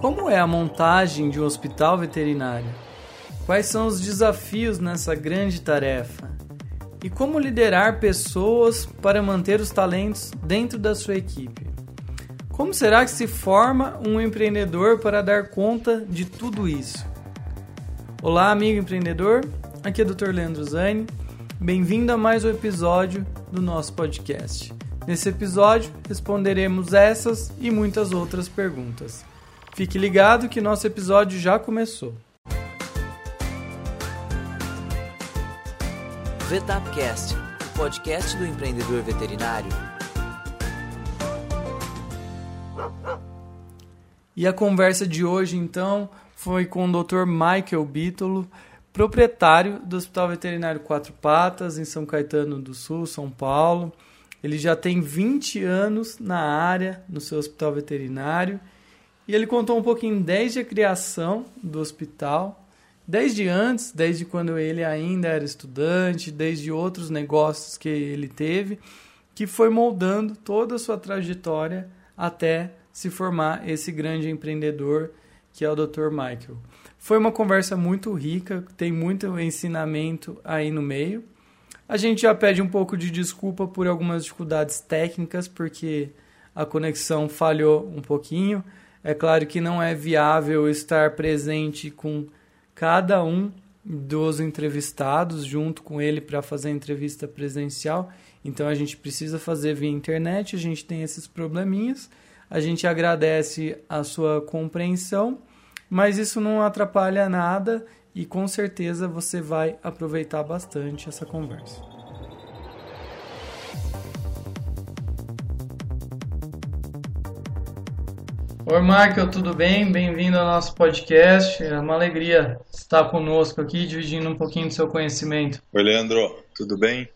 Como é a montagem de um hospital veterinário? Quais são os desafios nessa grande tarefa? E como liderar pessoas para manter os talentos dentro da sua equipe? Como será que se forma um empreendedor para dar conta de tudo isso? Olá, amigo empreendedor. Aqui é o Dr. Leandro Zani. Bem-vindo a mais um episódio do nosso podcast. Nesse episódio, responderemos essas e muitas outras perguntas. Fique ligado que nosso episódio já começou. Vetapcast, o podcast do empreendedor veterinário. E a conversa de hoje, então, foi com o Dr. Michael Bítolo, proprietário do Hospital Veterinário Quatro Patas, em São Caetano do Sul, São Paulo. Ele já tem 20 anos na área, no seu hospital veterinário, e ele contou um pouquinho desde a criação do hospital, desde antes, desde quando ele ainda era estudante, desde outros negócios que ele teve, que foi moldando toda a sua trajetória até se formar esse grande empreendedor que é o Dr. Michael. Foi uma conversa muito rica, tem muito ensinamento aí no meio. A gente já pede um pouco de desculpa por algumas dificuldades técnicas, porque a conexão falhou um pouquinho. É claro que não é viável estar presente com cada um dos entrevistados junto com ele para fazer a entrevista presencial. Então a gente precisa fazer via internet, a gente tem esses probleminhas. A gente agradece a sua compreensão, mas isso não atrapalha nada e com certeza você vai aproveitar bastante essa conversa. Oi, Michael, tudo bem? Bem-vindo ao nosso podcast. É uma alegria estar conosco aqui, dividindo um pouquinho do seu conhecimento. Oi, Leandro, tudo bem?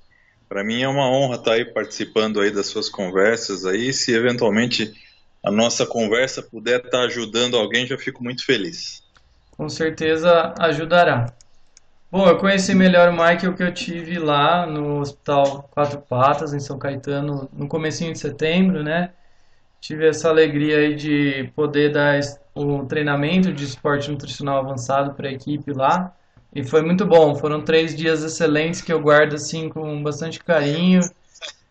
Para mim é uma honra estar aí participando aí das suas conversas aí. Se eventualmente a nossa conversa puder estar ajudando alguém, já fico muito feliz. Com certeza ajudará. Bom, eu conheci melhor o Michael que eu tive lá no Hospital Quatro Patas, em São Caetano, no comecinho de setembro, né? Tive essa alegria aí de poder dar o treinamento de esporte nutricional avançado para a equipe lá. E foi muito bom. Foram três dias excelentes que eu guardo assim com bastante carinho.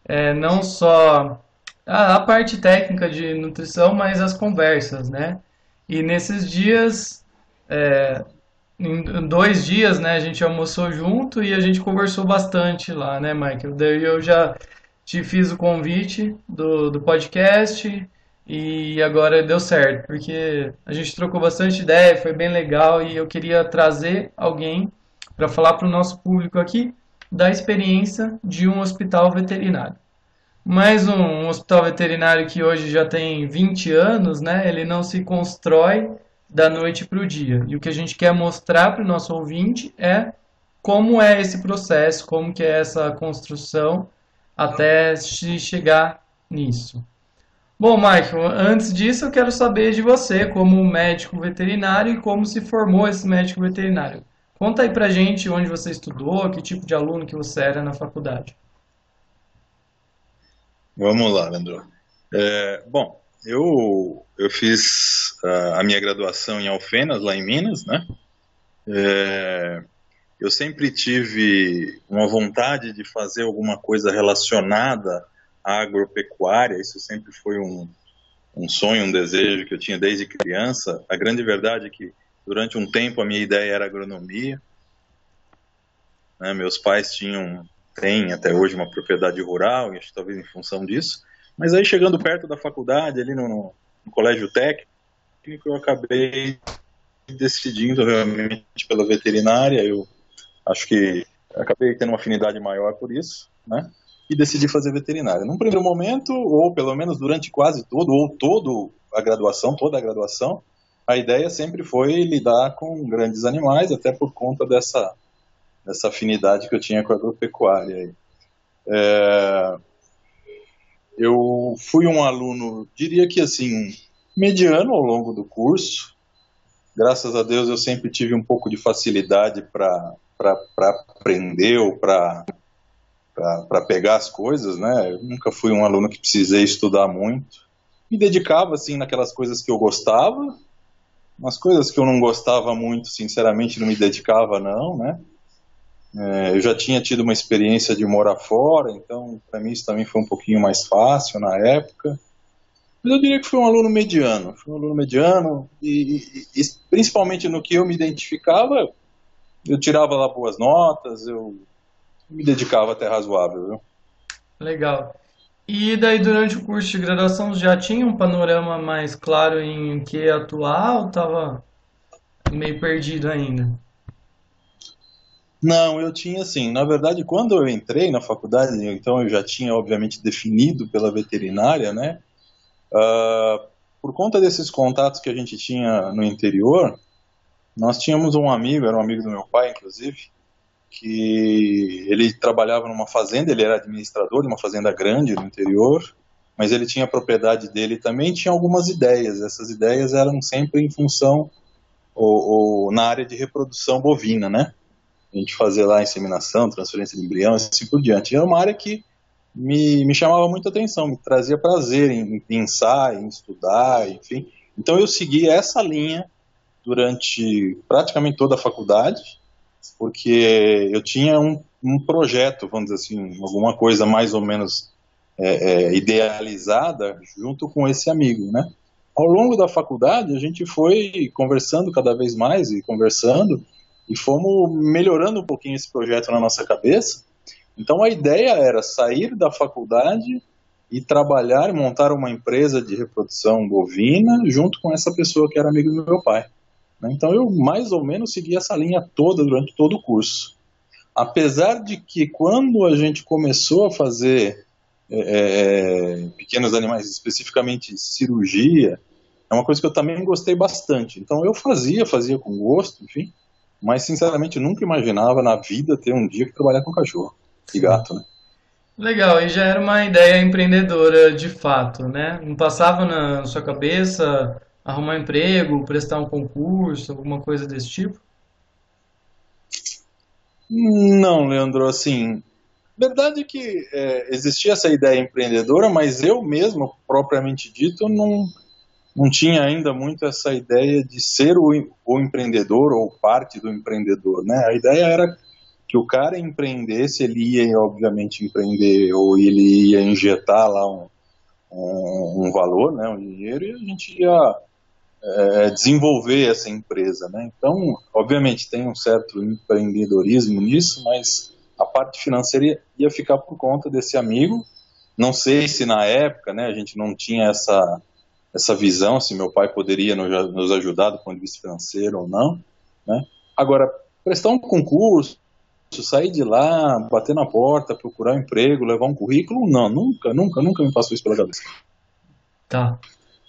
É, não só a, a, parte técnica de nutrição, mas as conversas, né? E nesses dias, é, em dois dias, né, a gente almoçou junto e a gente conversou bastante lá, né, Michael? Daí eu já te fiz o convite do, do podcast e agora deu certo, porque a gente trocou bastante ideia, foi bem legal e eu queria trazer alguém para falar para o nosso público aqui da experiência de um hospital veterinário. Mais um, um, hospital veterinário que hoje já tem 20 anos, né? Ele não se constrói da noite para o dia. E o que a gente quer mostrar para o nosso ouvinte é como é esse processo, como que é essa construção até chegar nisso. Bom, Michael, antes disso eu quero saber de você como médico veterinário e como se formou esse médico veterinário. Conta aí pra gente onde você estudou, que tipo de aluno que você era na faculdade. Vamos lá, Leandro. É, bom, eu, eu fiz uh, a minha graduação em Alfenas, lá em Minas, né? É, eu sempre tive uma vontade de fazer alguma coisa relacionada à agropecuária, isso sempre foi um, um sonho, um desejo que eu tinha desde criança. A grande verdade é que durante um tempo a minha ideia era agronomia. Né? Meus pais tinham, têm até hoje uma propriedade rural, e acho que talvez em função disso. Mas aí chegando perto da faculdade, ali no, no colégio técnico, eu acabei decidindo realmente pela veterinária. Eu Acho que acabei tendo uma afinidade maior por isso, né? E decidi fazer veterinária. Num primeiro momento, ou pelo menos durante quase todo, ou todo a graduação, toda a graduação, a ideia sempre foi lidar com grandes animais, até por conta dessa, dessa afinidade que eu tinha com a agropecuária. É, eu fui um aluno, diria que assim, mediano ao longo do curso. Graças a Deus eu sempre tive um pouco de facilidade para aprender ou para pegar as coisas, né? Eu nunca fui um aluno que precisei estudar muito. Me dedicava, assim, naquelas coisas que eu gostava, umas coisas que eu não gostava muito, sinceramente, não me dedicava, não, né? É, eu já tinha tido uma experiência de morar fora, então para mim isso também foi um pouquinho mais fácil na época. Mas eu diria que foi um aluno mediano. Foi um aluno mediano e, e, e principalmente no que eu me identificava, eu tirava lá boas notas, eu me dedicava até razoável. Viu? Legal. E daí durante o curso de graduação já tinha um panorama mais claro em que atuar ou estava meio perdido ainda? Não, eu tinha assim, na verdade, quando eu entrei na faculdade, então eu já tinha obviamente definido pela veterinária, né? Uh, por conta desses contatos que a gente tinha no interior, nós tínhamos um amigo, era um amigo do meu pai, inclusive, que ele trabalhava numa fazenda, ele era administrador de uma fazenda grande no interior, mas ele tinha a propriedade dele também tinha algumas ideias. Essas ideias eram sempre em função ou, ou, na área de reprodução bovina, né? A gente fazia lá inseminação, transferência de embrião, assim por diante. Era uma área que me, me chamava muita atenção, me trazia prazer em, em pensar, em estudar, enfim. Então eu segui essa linha durante praticamente toda a faculdade porque eu tinha um, um projeto, vamos dizer assim, alguma coisa mais ou menos é, é, idealizada junto com esse amigo, né? Ao longo da faculdade, a gente foi conversando cada vez mais e conversando e fomos melhorando um pouquinho esse projeto na nossa cabeça. Então a ideia era sair da faculdade e trabalhar, montar uma empresa de reprodução bovina junto com essa pessoa que era amigo do meu pai. Né? Então eu mais ou menos segui essa linha toda durante todo o curso. Apesar de que quando a gente começou a fazer é, é, pequenos animais, especificamente cirurgia, é uma coisa que eu também gostei bastante. Então eu fazia, fazia com gosto, enfim, mas sinceramente nunca imaginava na vida ter um dia que trabalhar com cachorro e gato, né? Legal, e já era uma ideia empreendedora de fato, né? Não passava na sua cabeça arrumar emprego, prestar um concurso, alguma coisa desse tipo? Não, Leandro, assim, verdade é que é, existia essa ideia empreendedora, mas eu mesmo, propriamente dito, não, não tinha ainda muito essa ideia de ser o, o empreendedor ou parte do empreendedor, né? A ideia era que o cara empreendesse, ele ia obviamente empreender ou ele ia injetar lá um, um, um valor, né, um dinheiro, e a gente ia é, desenvolver essa empresa. Né? Então, obviamente, tem um certo empreendedorismo nisso, mas a parte financeira ia ficar por conta desse amigo. Não sei se na época né, a gente não tinha essa, essa visão, se meu pai poderia nos ajudar do ponto de vista financeiro ou não. Né? Agora, prestar um concurso, sair de lá, bater na porta, procurar um emprego, levar um currículo, não, nunca, nunca, nunca me passou isso pela cabeça. Tá,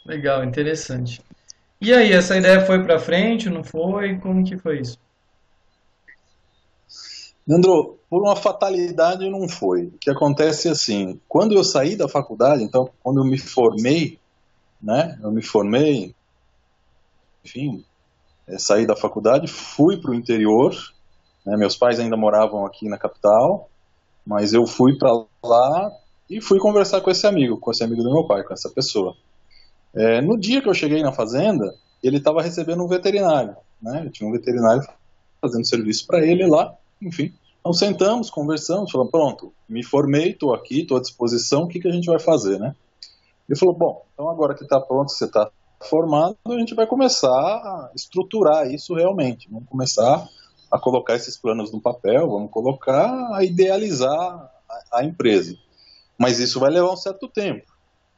legal, interessante. E aí, essa ideia foi para frente, não foi? Como que foi isso? Leandro, por uma fatalidade não foi. O que acontece é assim, quando eu saí da faculdade, então quando eu me formei, né, eu me formei, enfim, é, saí da faculdade, fui para o interior, né, meus pais ainda moravam aqui na capital, mas eu fui para lá e fui conversar com esse amigo, com esse amigo do meu pai, com essa pessoa. É, no dia que eu cheguei na fazenda, ele estava recebendo um veterinário, né? Eu tinha um veterinário fazendo serviço para ele lá, enfim. Então sentamos, conversamos, falamos, pronto, me formei, estou aqui, estou à disposição, o que, que a gente vai fazer, né? Ele falou, bom, então agora que está pronto, você está formado, a gente vai começar a estruturar isso realmente, vamos começar a colocar esses planos no papel, vamos colocar a idealizar a, a empresa. Mas isso vai levar um certo tempo.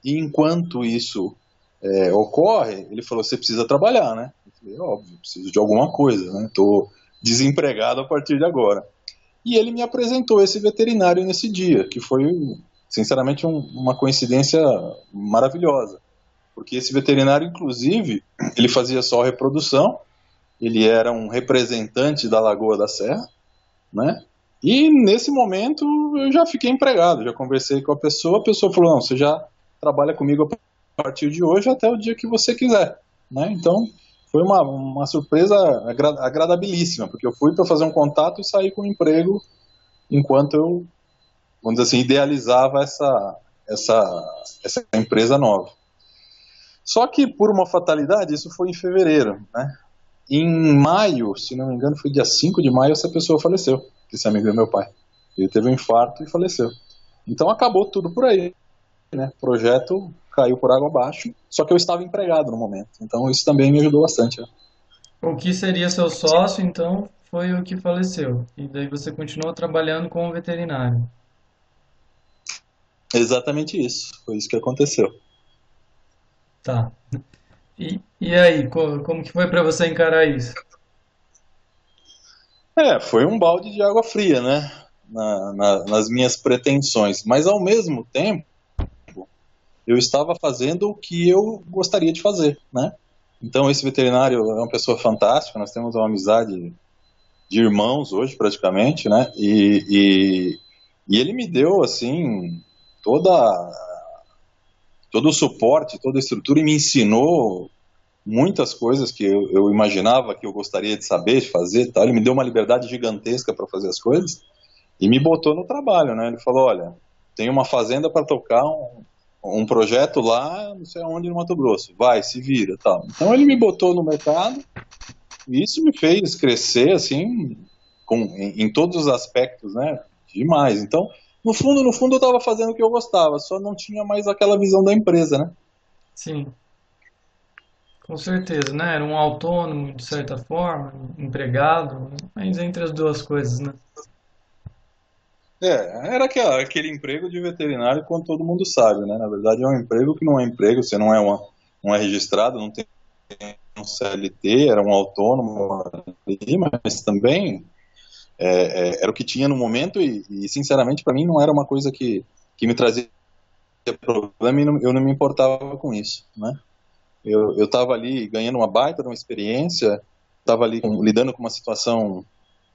E enquanto isso é, ocorre, ele falou: você precisa trabalhar, né? Eu falei: óbvio, preciso de alguma coisa, né? Estou desempregado a partir de agora. E ele me apresentou esse veterinário nesse dia, que foi, sinceramente, um, uma coincidência maravilhosa. Porque esse veterinário, inclusive, ele fazia só reprodução, ele era um representante da Lagoa da Serra, né? E nesse momento eu já fiquei empregado, já conversei com a pessoa, a pessoa falou: não, você já trabalha comigo a partir de hoje até o dia que você quiser. Né? Então, foi uma, uma surpresa agradabilíssima, porque eu fui para fazer um contato e saí com um emprego enquanto eu, vamos dizer assim, idealizava essa, essa, essa empresa nova. Só que, por uma fatalidade, isso foi em fevereiro, né? Em maio, se não me engano, foi dia 5 de maio, essa pessoa faleceu. Esse amigo do meu pai. Ele teve um infarto e faleceu. Então acabou tudo por aí. Né? O projeto caiu por água abaixo, só que eu estava empregado no momento. Então isso também me ajudou bastante. Né? O que seria seu sócio, então, foi o que faleceu. E daí você continuou trabalhando como veterinário. Exatamente isso. Foi isso que aconteceu. Tá. E, e aí, como que foi para você encarar isso? É, foi um balde de água fria, né? Na, na, nas minhas pretensões. Mas ao mesmo tempo, eu estava fazendo o que eu gostaria de fazer, né? Então esse veterinário é uma pessoa fantástica, nós temos uma amizade de irmãos hoje praticamente, né? E, e, e ele me deu assim toda todo o suporte, toda a estrutura e me ensinou muitas coisas que eu, eu, imaginava que eu gostaria de saber, de fazer, tal. Ele me deu uma liberdade gigantesca para fazer as coisas e me botou no trabalho, né? Ele falou, olha, tem uma fazenda para tocar um, um projeto lá, não sei aonde no Mato Grosso, vai, se vira, tal. Então ele me botou no mercado e isso me fez crescer assim, com, em, em todos os aspectos, né? Demais. Então no fundo, no fundo eu estava fazendo o que eu gostava, só não tinha mais aquela visão da empresa, né? Sim. Com certeza, né? Era um autônomo, de certa forma, empregado, mas entre as duas coisas, né? É, era aquele, aquele emprego de veterinário, como todo mundo sabe, né? Na verdade é um emprego que não é emprego, você não é, uma, não é registrado, não tem um CLT, era um autônomo ali, mas também é, é, era o que tinha no momento e, e sinceramente, para mim não era uma coisa que, que me trazia problema e não, eu não me importava com isso, né? Eu estava ali ganhando uma baita uma experiência, estava ali com, lidando com uma situação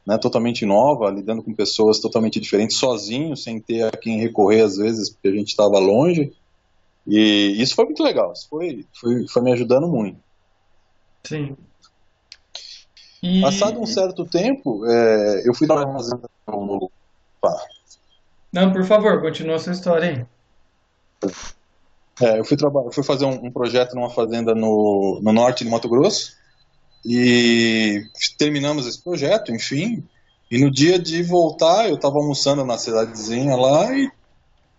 né, totalmente nova, lidando com pessoas totalmente diferentes, sozinho, sem ter a quem recorrer às vezes, porque a gente estava longe. E isso foi muito legal, isso foi, foi, foi me ajudando muito. Sim. E... Passado um certo tempo, é, eu fui dar uma no... Não, por favor, continua a sua história aí. É, eu fui, eu fui fazer um, um, projeto numa fazenda no, no norte de Mato Grosso e terminamos esse projeto, enfim. E no dia de voltar, eu estava almoçando na cidadezinha lá e,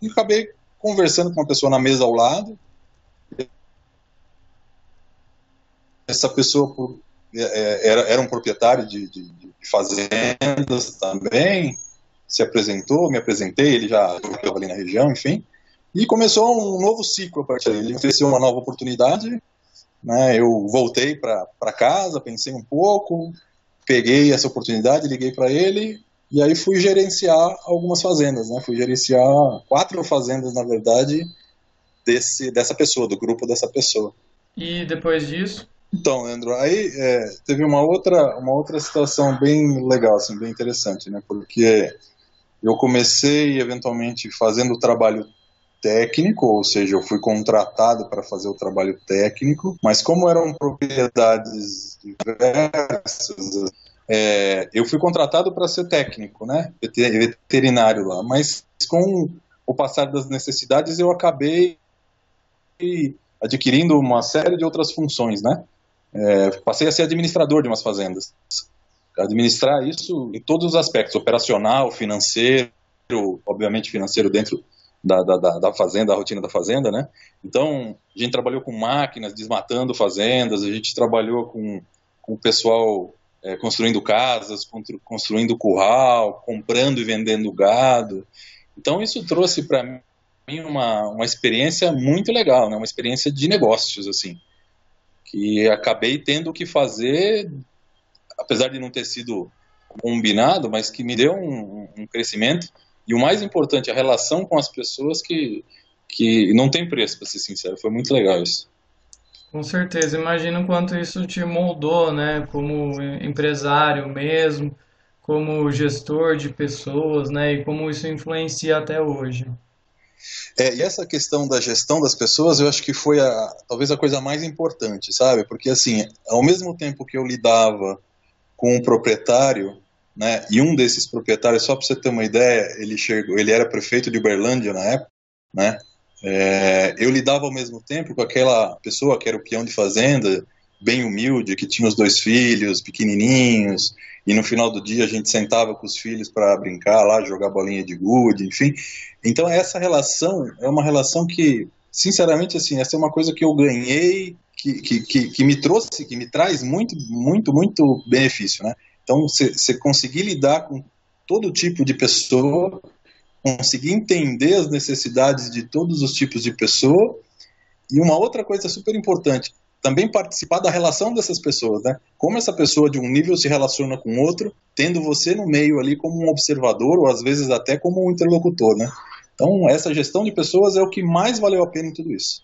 e acabei conversando com uma pessoa na mesa ao lado. Essa pessoa, por é, é, era, era um proprietário de, de, de, fazendas também, se apresentou, me apresentei, ele já estava ali na região, enfim, e começou um novo ciclo a partir dele. Ele ofereceu uma nova oportunidade, né, eu voltei para casa, pensei um pouco, peguei essa oportunidade, liguei para ele, e aí fui gerenciar algumas fazendas, né, fui gerenciar quatro fazendas, na verdade, desse, dessa pessoa, do grupo dessa pessoa. E depois disso? Então, Leandro, aí é, teve uma outra, uma outra situação bem legal, assim, bem interessante, né? Porque eu comecei eventualmente fazendo o trabalho técnico, ou seja, eu fui contratado para fazer o trabalho técnico, mas como eram propriedades diversas, é, eu fui contratado para ser técnico, né? Veterinário lá, mas com o passar das necessidades eu acabei adquirindo uma série de outras funções, né? é, passei a ser administrador de umas fazendas. Administrar isso em todos os aspectos, operacional, financeiro, obviamente financeiro dentro da, da, da, fazenda, da rotina da fazenda, né? Então, a gente trabalhou com máquinas, desmatando fazendas, a gente trabalhou com, com o pessoal é, construindo casas, construindo curral, comprando e vendendo gado. Então, isso trouxe para mim uma, uma experiência muito legal, né? Uma experiência de negócios, assim que acabei tendo que fazer, apesar de não ter sido combinado, mas que me deu um, um crescimento e o mais importante, a relação com as pessoas que, que não tem preço, para ser sincero. Foi muito legal isso. Com certeza. Imagino quanto isso te moldou, né? Como empresário mesmo, como gestor de pessoas, né? E como isso influencia até hoje. É, e essa questão da gestão das pessoas, eu acho que foi a, talvez a coisa mais importante, sabe? Porque assim, ao mesmo tempo que eu lidava com um proprietário, né? E um desses proprietários, só para você ter uma ideia, ele chegou, ele era prefeito de Uberlândia na época, né? é, eu lidava ao mesmo tempo com aquela pessoa que era o peão de fazenda, bem humilde, que tinha os dois filhos pequenininhos, e no final do dia a gente sentava com os filhos para brincar lá, jogar bolinha de gude, enfim. Então essa relação é uma relação que, sinceramente, assim, essa é uma coisa que eu ganhei, que, que, que, que me trouxe, que me traz muito, muito, muito benefício, né? Então, você conseguir lidar com todo tipo de pessoa, conseguir entender as necessidades de todos os tipos de pessoa, e uma outra coisa super importante, também participar da relação dessas pessoas, né? Como essa pessoa de um nível se relaciona com outro, tendo você no meio ali como um observador ou às vezes até como um interlocutor, né? Então essa gestão de pessoas é o que mais valeu a pena em tudo isso.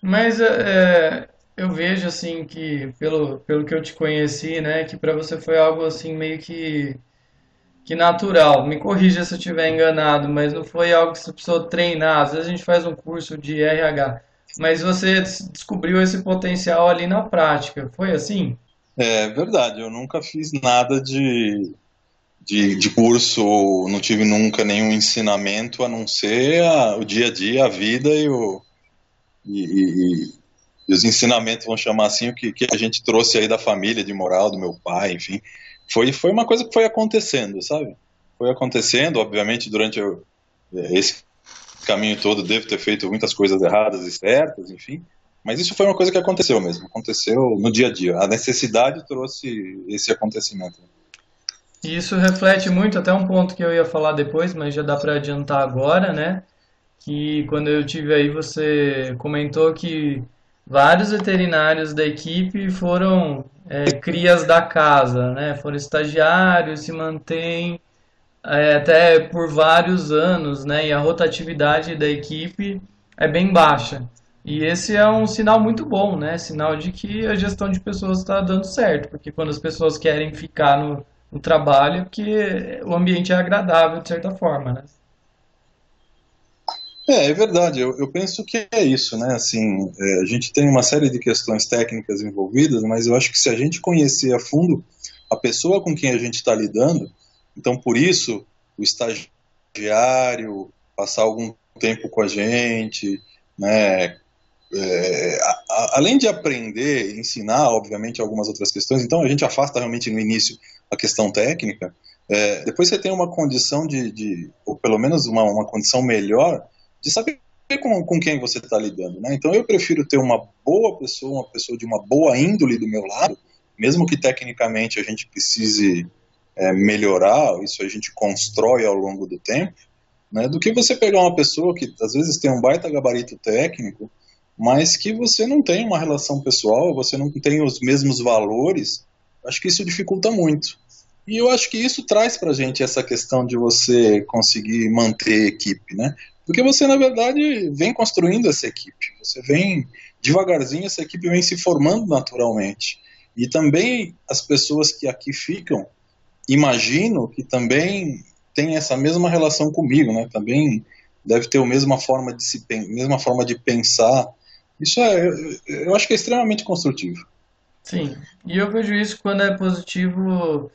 Mas é, eu vejo assim que pelo pelo que eu te conheci, né, que para você foi algo assim meio que que natural. Me corrija se eu estiver enganado, mas não foi algo que você precisou treinar. Às vezes a gente faz um curso de RH mas você descobriu esse potencial ali na prática, foi assim? É verdade, eu nunca fiz nada de, de, de curso, não tive nunca nenhum ensinamento a não ser a, o dia a dia, a vida e, o, e, e, e os ensinamentos, vamos chamar assim, o que, que a gente trouxe aí da família, de moral, do meu pai, enfim. Foi, foi uma coisa que foi acontecendo, sabe? Foi acontecendo, obviamente, durante esse caminho todo devo ter feito muitas coisas erradas e certas, enfim. Mas isso foi uma coisa que aconteceu mesmo, aconteceu no dia a dia. A necessidade trouxe esse acontecimento. Isso reflete muito, até um ponto que eu ia falar depois, mas já dá para adiantar agora, né? Que quando eu tive aí, você comentou que vários veterinários da equipe foram é, crias da casa, né? Foram estagiários, se mantêm é, até por vários anos, né? E a rotatividade da equipe é bem baixa. E esse é um sinal muito bom, né? Sinal de que a gestão de pessoas está dando certo, porque quando as pessoas querem ficar no, no trabalho, que o ambiente é agradável de certa forma, né? É, é verdade. Eu, eu penso que é isso, né? Assim, é, a gente tem uma série de questões técnicas envolvidas, mas eu acho que se a gente conhecer a fundo a pessoa com quem a gente está lidando, então, por isso, o estagiário passar algum tempo com a gente, né, é, a, a, além de aprender, ensinar, obviamente, algumas outras questões, então a gente afasta realmente no início a questão técnica, é, depois você tem uma condição de, de ou pelo menos uma, uma condição melhor, de saber com, com quem você está lidando. Né? Então eu prefiro ter uma boa pessoa, uma pessoa de uma boa índole do meu lado, mesmo que tecnicamente a gente precise é, melhorar, isso a gente constrói ao longo do tempo, né, do que você pegar uma pessoa que às vezes tem um baita gabarito técnico, mas que você não tem uma relação pessoal, você não tem os mesmos valores, acho que isso dificulta muito. E eu acho que isso traz para a gente essa questão de você conseguir manter equipe, né? Porque você, na verdade, vem construindo essa equipe. Você vem, devagarzinho, essa equipe vem se formando naturalmente. E também as pessoas que aqui ficam, imagino que também tem essa mesma relação comigo, né? Também deve ter a mesma forma de se mesma forma de pensar. Isso é, eu, acho que é extremamente construtivo. Sim, e eu vejo isso quando é positivo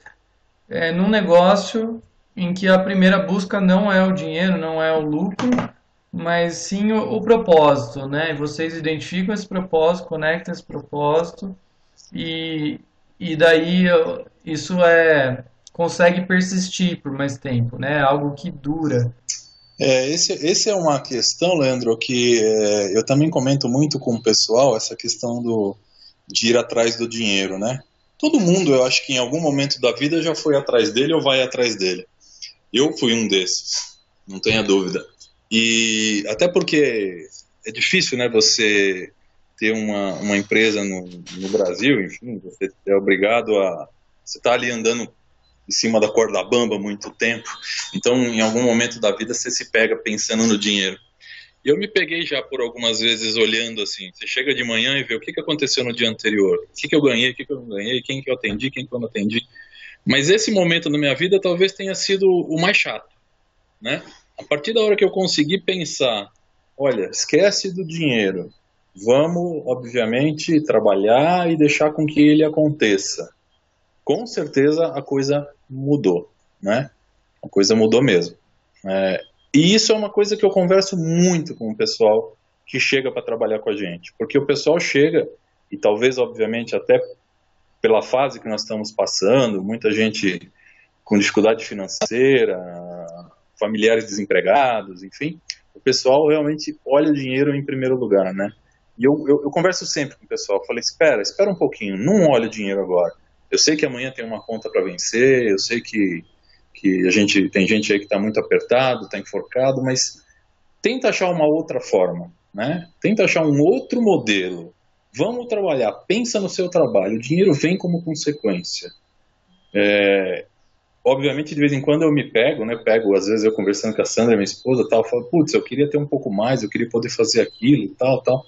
é, num negócio em que a primeira busca não é o dinheiro, não é o lucro, mas sim o, o propósito, né? Vocês identificam esse propósito, conectam esse propósito e, e daí isso é consegue persistir por mais tempo, né? Algo que dura. É, esse, esse é uma questão, Leandro, que é, eu também comento muito com o pessoal, essa questão do, de ir atrás do dinheiro, né? Todo mundo, eu acho que em algum momento da vida já foi atrás dele ou vai atrás dele. Eu fui um desses, não tenha dúvida. E até porque é difícil, né, você ter uma, uma empresa no, no Brasil, enfim, você é obrigado a... Você está ali andando em cima da corda bamba muito tempo. Então, em algum momento da vida, você se pega pensando no dinheiro. E eu me peguei já por algumas vezes olhando assim. Você chega de manhã e vê o que, que aconteceu no dia anterior. O que, que eu ganhei, o que, que eu não ganhei, quem que eu atendi, quem que eu não atendi. Mas esse momento na minha vida talvez tenha sido o mais chato. Né? A partir da hora que eu consegui pensar, olha, esquece do dinheiro. Vamos, obviamente, trabalhar e deixar com que ele aconteça com certeza a coisa mudou, né? A coisa mudou mesmo. É, E isso é uma coisa que eu converso muito com o pessoal que chega para trabalhar com a gente, porque o pessoal chega e talvez, obviamente, até pela fase que nós estamos passando, muita gente com dificuldade financeira, familiares desempregados, enfim, o pessoal realmente olha o dinheiro em primeiro lugar, né? E eu, eu, eu converso sempre com o pessoal, falei, espera, espera um pouquinho, não olhe o dinheiro agora. Eu sei que amanhã tem uma conta para vencer, eu sei que, que a gente tem gente aí que está muito apertado, está enforcado, mas tenta achar uma outra forma, né? Tenta achar um outro modelo. Vamos trabalhar, pensa no seu trabalho, o dinheiro vem como consequência. É, obviamente, de vez em quando eu me pego, né? Pego, às vezes eu conversando com a Sandra, minha esposa, tal, falo, putz, eu queria ter um pouco mais, eu queria poder fazer aquilo e tal, tal.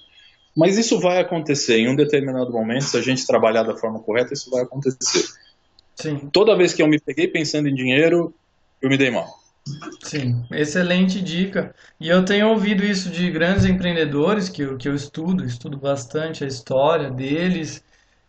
Mas isso vai acontecer em um determinado momento, se a gente trabalhar da forma correta, isso vai acontecer. Sim. Toda vez que eu me peguei pensando em dinheiro, eu me dei mal. Sim, excelente dica. E eu tenho ouvido isso de grandes empreendedores que eu, que eu estudo, estudo bastante a história deles,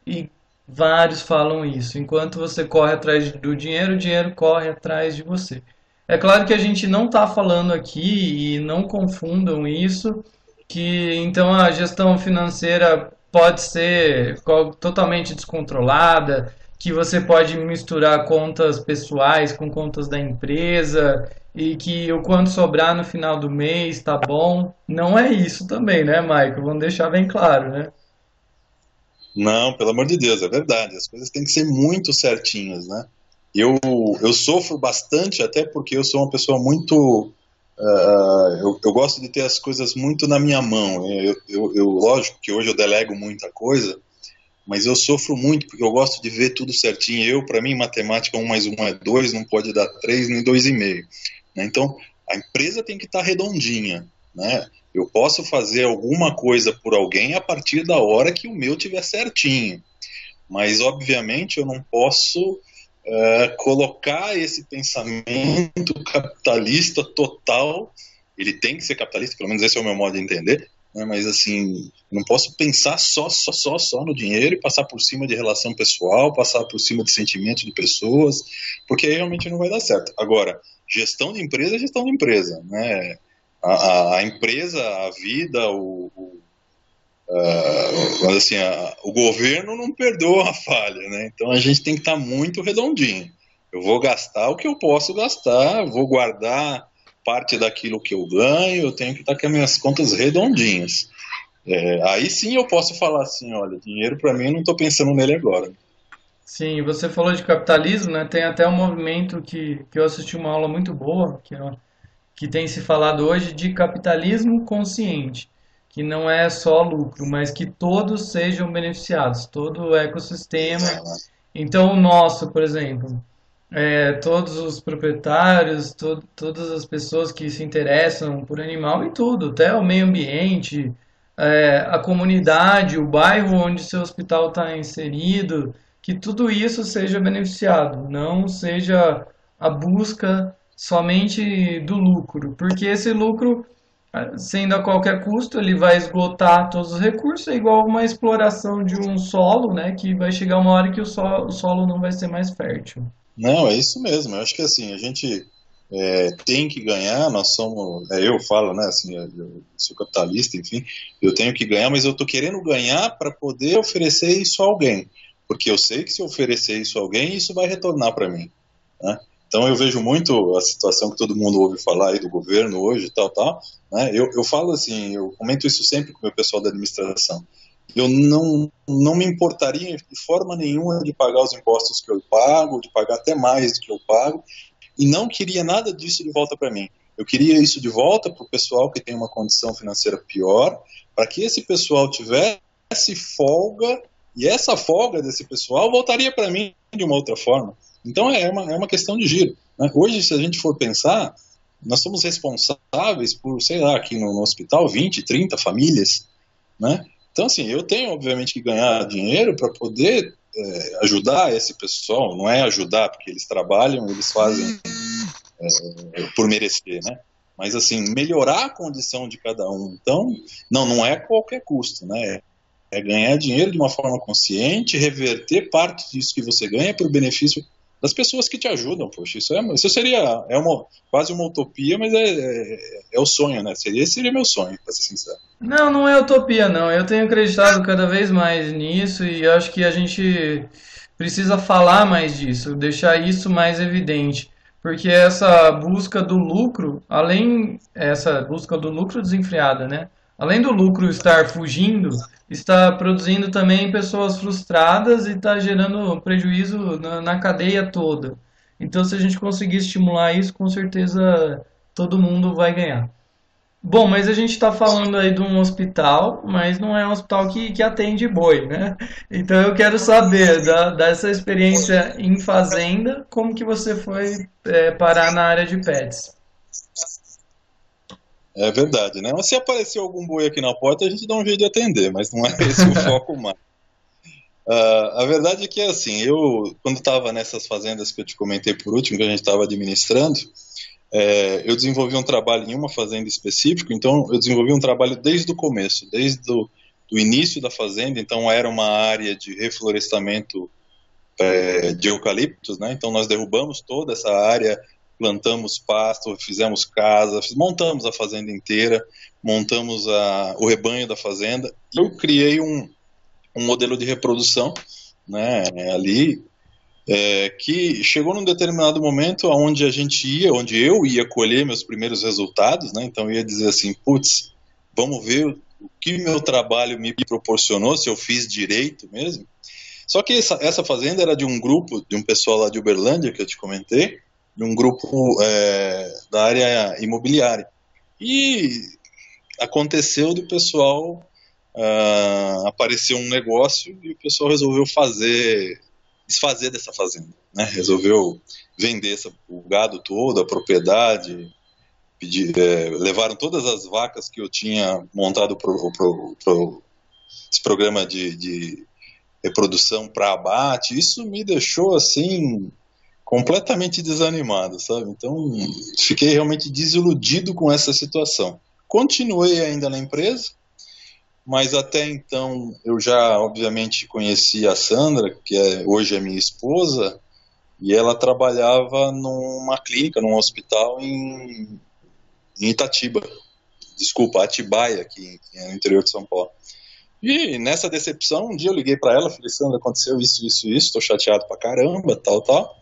e vários falam isso. Enquanto você corre atrás do dinheiro, o dinheiro corre atrás de você. É claro que a gente não está falando aqui, e não confundam isso, que então a gestão financeira pode ser totalmente descontrolada, que você pode misturar contas pessoais com contas da empresa e que o quanto sobrar no final do mês tá bom. Não é isso também, né, Michael? Vamos deixar bem claro, né? Não, pelo amor de Deus, é verdade. As coisas têm que ser muito certinhas, né? Eu, eu sofro bastante, até porque eu sou uma pessoa muito Uh, eu, eu, gosto de ter as coisas muito na minha mão. Eu, eu, eu, lógico que hoje eu delego muita coisa, mas eu sofro muito porque eu gosto de ver tudo certinho. Eu, para mim, matemática 1 mais 1 é 2, não pode dar 3 nem 2,5. Né? Então, a empresa tem que estar tá redondinha. Né? Eu posso fazer alguma coisa por alguém a partir da hora que o meu tiver certinho. Mas, obviamente, eu não posso é, colocar esse pensamento capitalista total, ele tem que ser capitalista, pelo menos esse é o meu modo de entender, né, mas assim, não posso pensar só, só, só, só no dinheiro e passar por cima de relação pessoal, passar por cima de sentimento de pessoas, porque aí realmente não vai dar certo. Agora, gestão de empresa é gestão de empresa, né? A, a, a empresa, a vida, o, o Uh, mas assim, a, o governo não perdoa a falha, né? Então a gente tem que estar tá muito redondinho. Eu vou gastar o que eu posso gastar, vou guardar parte daquilo que eu ganho, eu tenho que estar com as minhas contas redondinhas. É, aí sim eu posso falar assim, olha, dinheiro para mim eu não estou pensando nele agora. Sim, você falou de capitalismo, né? Tem até um movimento que, que eu assisti uma aula muito boa, que, é, que tem se falado hoje de capitalismo consciente que não é só lucro, mas que todos sejam beneficiados, todo o ecossistema. Então, o nosso, por exemplo, é, todos os proprietários, to todas as pessoas que se interessam por animal e tudo, até o meio ambiente, é, a comunidade, o bairro onde seu hospital está inserido, que tudo isso seja beneficiado, não seja a busca somente do lucro, porque esse lucro sendo a qualquer custo, ele vai esgotar todos os recursos, é igual uma exploração de um solo, né, que vai chegar uma hora que o o solo não vai ser mais fértil. Não, é isso mesmo. Eu acho que assim, a gente é, tem que ganhar, nós somos, é, eu falo, né, assim, eu sou capitalista, enfim, eu tenho que ganhar, mas eu estou querendo ganhar para poder oferecer isso a alguém, porque eu sei que se eu oferecer isso a alguém, isso vai retornar para mim, né? Então eu vejo muito a situação que todo mundo ouve falar aí do governo hoje, tal, tal. Né? Eu, eu falo assim, eu comento isso sempre com o meu pessoal da administração. Eu não, não me importaria de forma nenhuma de pagar os impostos que eu pago, de pagar até mais do que eu pago, e não queria nada disso de volta para mim. Eu queria isso de volta para o pessoal que tem uma condição financeira pior, para que esse pessoal tivesse folga e essa folga desse pessoal voltaria para mim de uma outra forma. Então é uma, é uma questão de giro. Né? Hoje, se a gente for pensar, nós somos responsáveis por, sei lá, aqui no, no hospital, 20, 30 famílias. Né? Então, assim, eu tenho, obviamente, que ganhar dinheiro para poder é, ajudar esse pessoal. Não é ajudar, porque eles trabalham, eles fazem é, por merecer, né? Mas, assim, melhorar a condição de cada um. Então, não, não é qualquer custo, né? É ganhar dinheiro de uma forma consciente, reverter parte disso que você ganha para o benefício das pessoas que te ajudam, poxa, isso, é, isso seria é uma, quase uma utopia, mas é, é, é o sonho, né? Seria, seria meu sonho, para ser sincero. Não, não é utopia, não. Eu tenho acreditado cada vez mais nisso e acho que a gente precisa falar mais disso, deixar isso mais evidente. Porque essa busca do lucro, além essa busca do lucro desenfreada, né? Além do lucro estar fugindo, está produzindo também pessoas frustradas e está gerando prejuízo na, na, cadeia toda. Então, se a gente conseguir estimular isso, com certeza todo mundo vai ganhar. Bom, mas a gente está falando aí de um hospital, mas não é um hospital que, que atende boi, né? Então eu quero saber da, dessa experiência em fazenda, como que você foi é, parar na área de pets? É verdade, né? Mas se aparecer algum boi aqui na porta, a gente dá um jeito de atender, mas não é esse o foco mais. Uh, a verdade é que assim, eu, quando estava nessas fazendas que eu te comentei por último, que a gente estava administrando, é, eu desenvolvi um trabalho em uma fazenda específica, então eu desenvolvi um trabalho desde o começo, desde o do início da fazenda, então era uma área de reflorestamento é, de eucaliptos, né? então nós derrubamos toda essa área, plantamos pasto, fizemos casa, montamos a fazenda inteira, montamos a, o rebanho da fazenda. Eu criei um, um modelo de reprodução né, ali é, que chegou num determinado momento onde a gente ia, onde eu ia colher meus primeiros resultados, né, então ia dizer assim, putz, vamos ver o que meu trabalho me proporcionou, se eu fiz direito mesmo. Só que essa, essa fazenda era de um grupo, de um pessoal lá de Uberlândia, que eu te comentei, de um grupo é, da área imobiliária. E aconteceu do pessoal uh, apareceu um negócio e o pessoal resolveu fazer desfazer dessa fazenda, né? Resolveu vender essa, o gado todo, a propriedade, pedir, é, levaram todas as vacas que eu tinha montado para pro, pro, esse programa de, de reprodução para abate. Isso me deixou assim completamente desanimado, sabe? Então, fiquei realmente desiludido com essa situação. Continuei ainda na empresa, mas até então eu já, obviamente, conheci a Sandra, que é, hoje é minha esposa, e ela trabalhava numa clínica, num hospital em, em Itatiba, desculpa, Atibaia, aqui no interior de São Paulo. E nessa decepção, um dia eu liguei para ela, falei, Sandra, aconteceu isso, isso, isso, tô chateado pra caramba, tal, tal.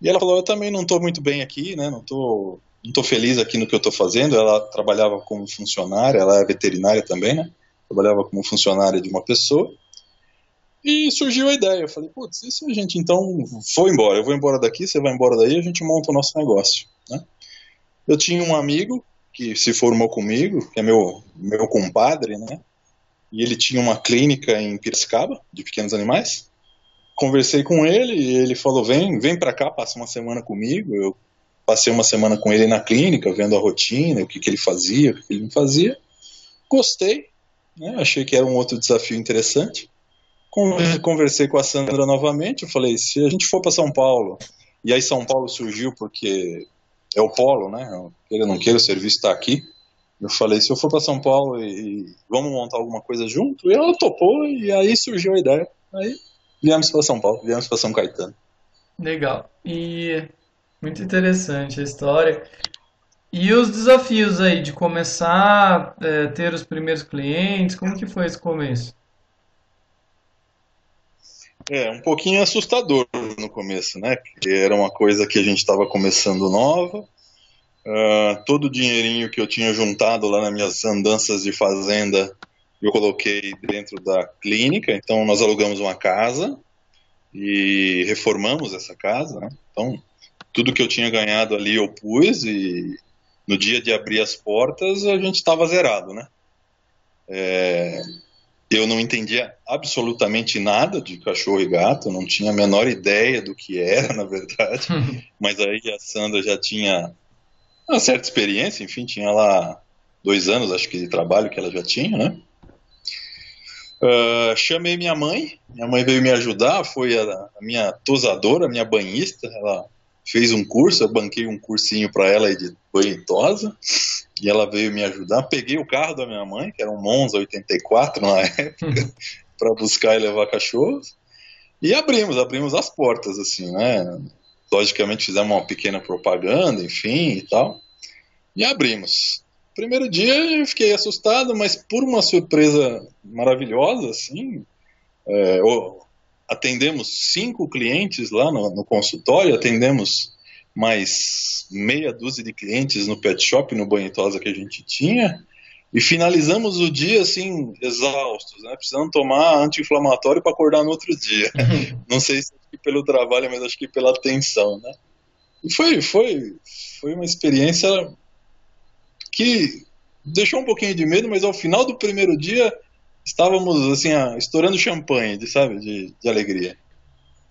E ela falou: Eu também não estou muito bem aqui, né? Não estou não tô feliz aqui no que eu estou fazendo. Ela trabalhava como funcionária, ela é veterinária também, né? Trabalhava como funcionária de uma pessoa. E surgiu a ideia. Eu falei: Putz, e se a gente então for embora? Eu vou embora daqui, você vai embora daí, a gente monta o nosso negócio, né? Eu tinha um amigo que se formou comigo, que é meu, meu compadre, né? E ele tinha uma clínica em Piracicaba, de pequenos animais conversei com ele e ele falou: vem, vem para cá, passa uma semana comigo. Eu passei uma semana com ele na clínica, vendo a rotina, o que, que ele fazia, o que, ele não fazia. Gostei, né? achei que era um outro desafio interessante. Conversei com a Sandra novamente. Eu falei: se a gente for para São Paulo, e aí São Paulo surgiu porque é o polo, né? Queira não queira, o serviço está aqui. Eu falei: se eu for para São Paulo e, e vamos montar alguma coisa junto, e ela topou, e aí surgiu a ideia. Aí Viemos para São Paulo, viemos para São Caetano. Legal. E muito interessante a história. E os desafios aí de começar a é, ter os primeiros clientes, como que foi esse começo? É, um pouquinho assustador no começo, né? Porque era uma coisa que a gente estava começando nova. Uh, todo o dinheirinho que eu tinha juntado lá nas minhas andanças de fazenda eu coloquei dentro da clínica, então nós alugamos uma casa e reformamos essa casa, né? Então, tudo que eu tinha ganhado ali eu pus e no dia de abrir as portas a gente estava zerado, né? É, eu não entendia absolutamente nada de cachorro e gato, não tinha a menor ideia do que era, na verdade. Mas aí a Sandra já tinha uma certa experiência, enfim, tinha lá dois anos, acho que, de trabalho que ela já tinha, né? Uh, chamei minha mãe, minha mãe veio me ajudar, foi a, a, minha tosadora, a minha banhista, ela fez um curso, eu banquei um cursinho para ela de banho e tosa, e ela veio me ajudar. Peguei o carro da minha mãe, que era um Monza 84 na época, para buscar e levar cachorros. E abrimos, abrimos as portas, assim, né? Logicamente fizemos uma pequena propaganda, enfim, e tal. E abrimos. Primeiro dia eu fiquei assustado, mas por uma surpresa maravilhosa, assim, é, atendemos cinco clientes lá no, no, consultório, atendemos mais meia dúzia de clientes no pet shop, no banho tosa que a gente tinha, e finalizamos o dia assim, exaustos, né? precisando tomar anti-inflamatório para acordar no outro dia. Não sei se pelo trabalho, mas acho que pela atenção, né? E foi, foi, foi uma experiência que deixou um pouquinho de medo, mas ao final do primeiro dia estávamos assim, estourando champanhe, de, sabe, de, de alegria.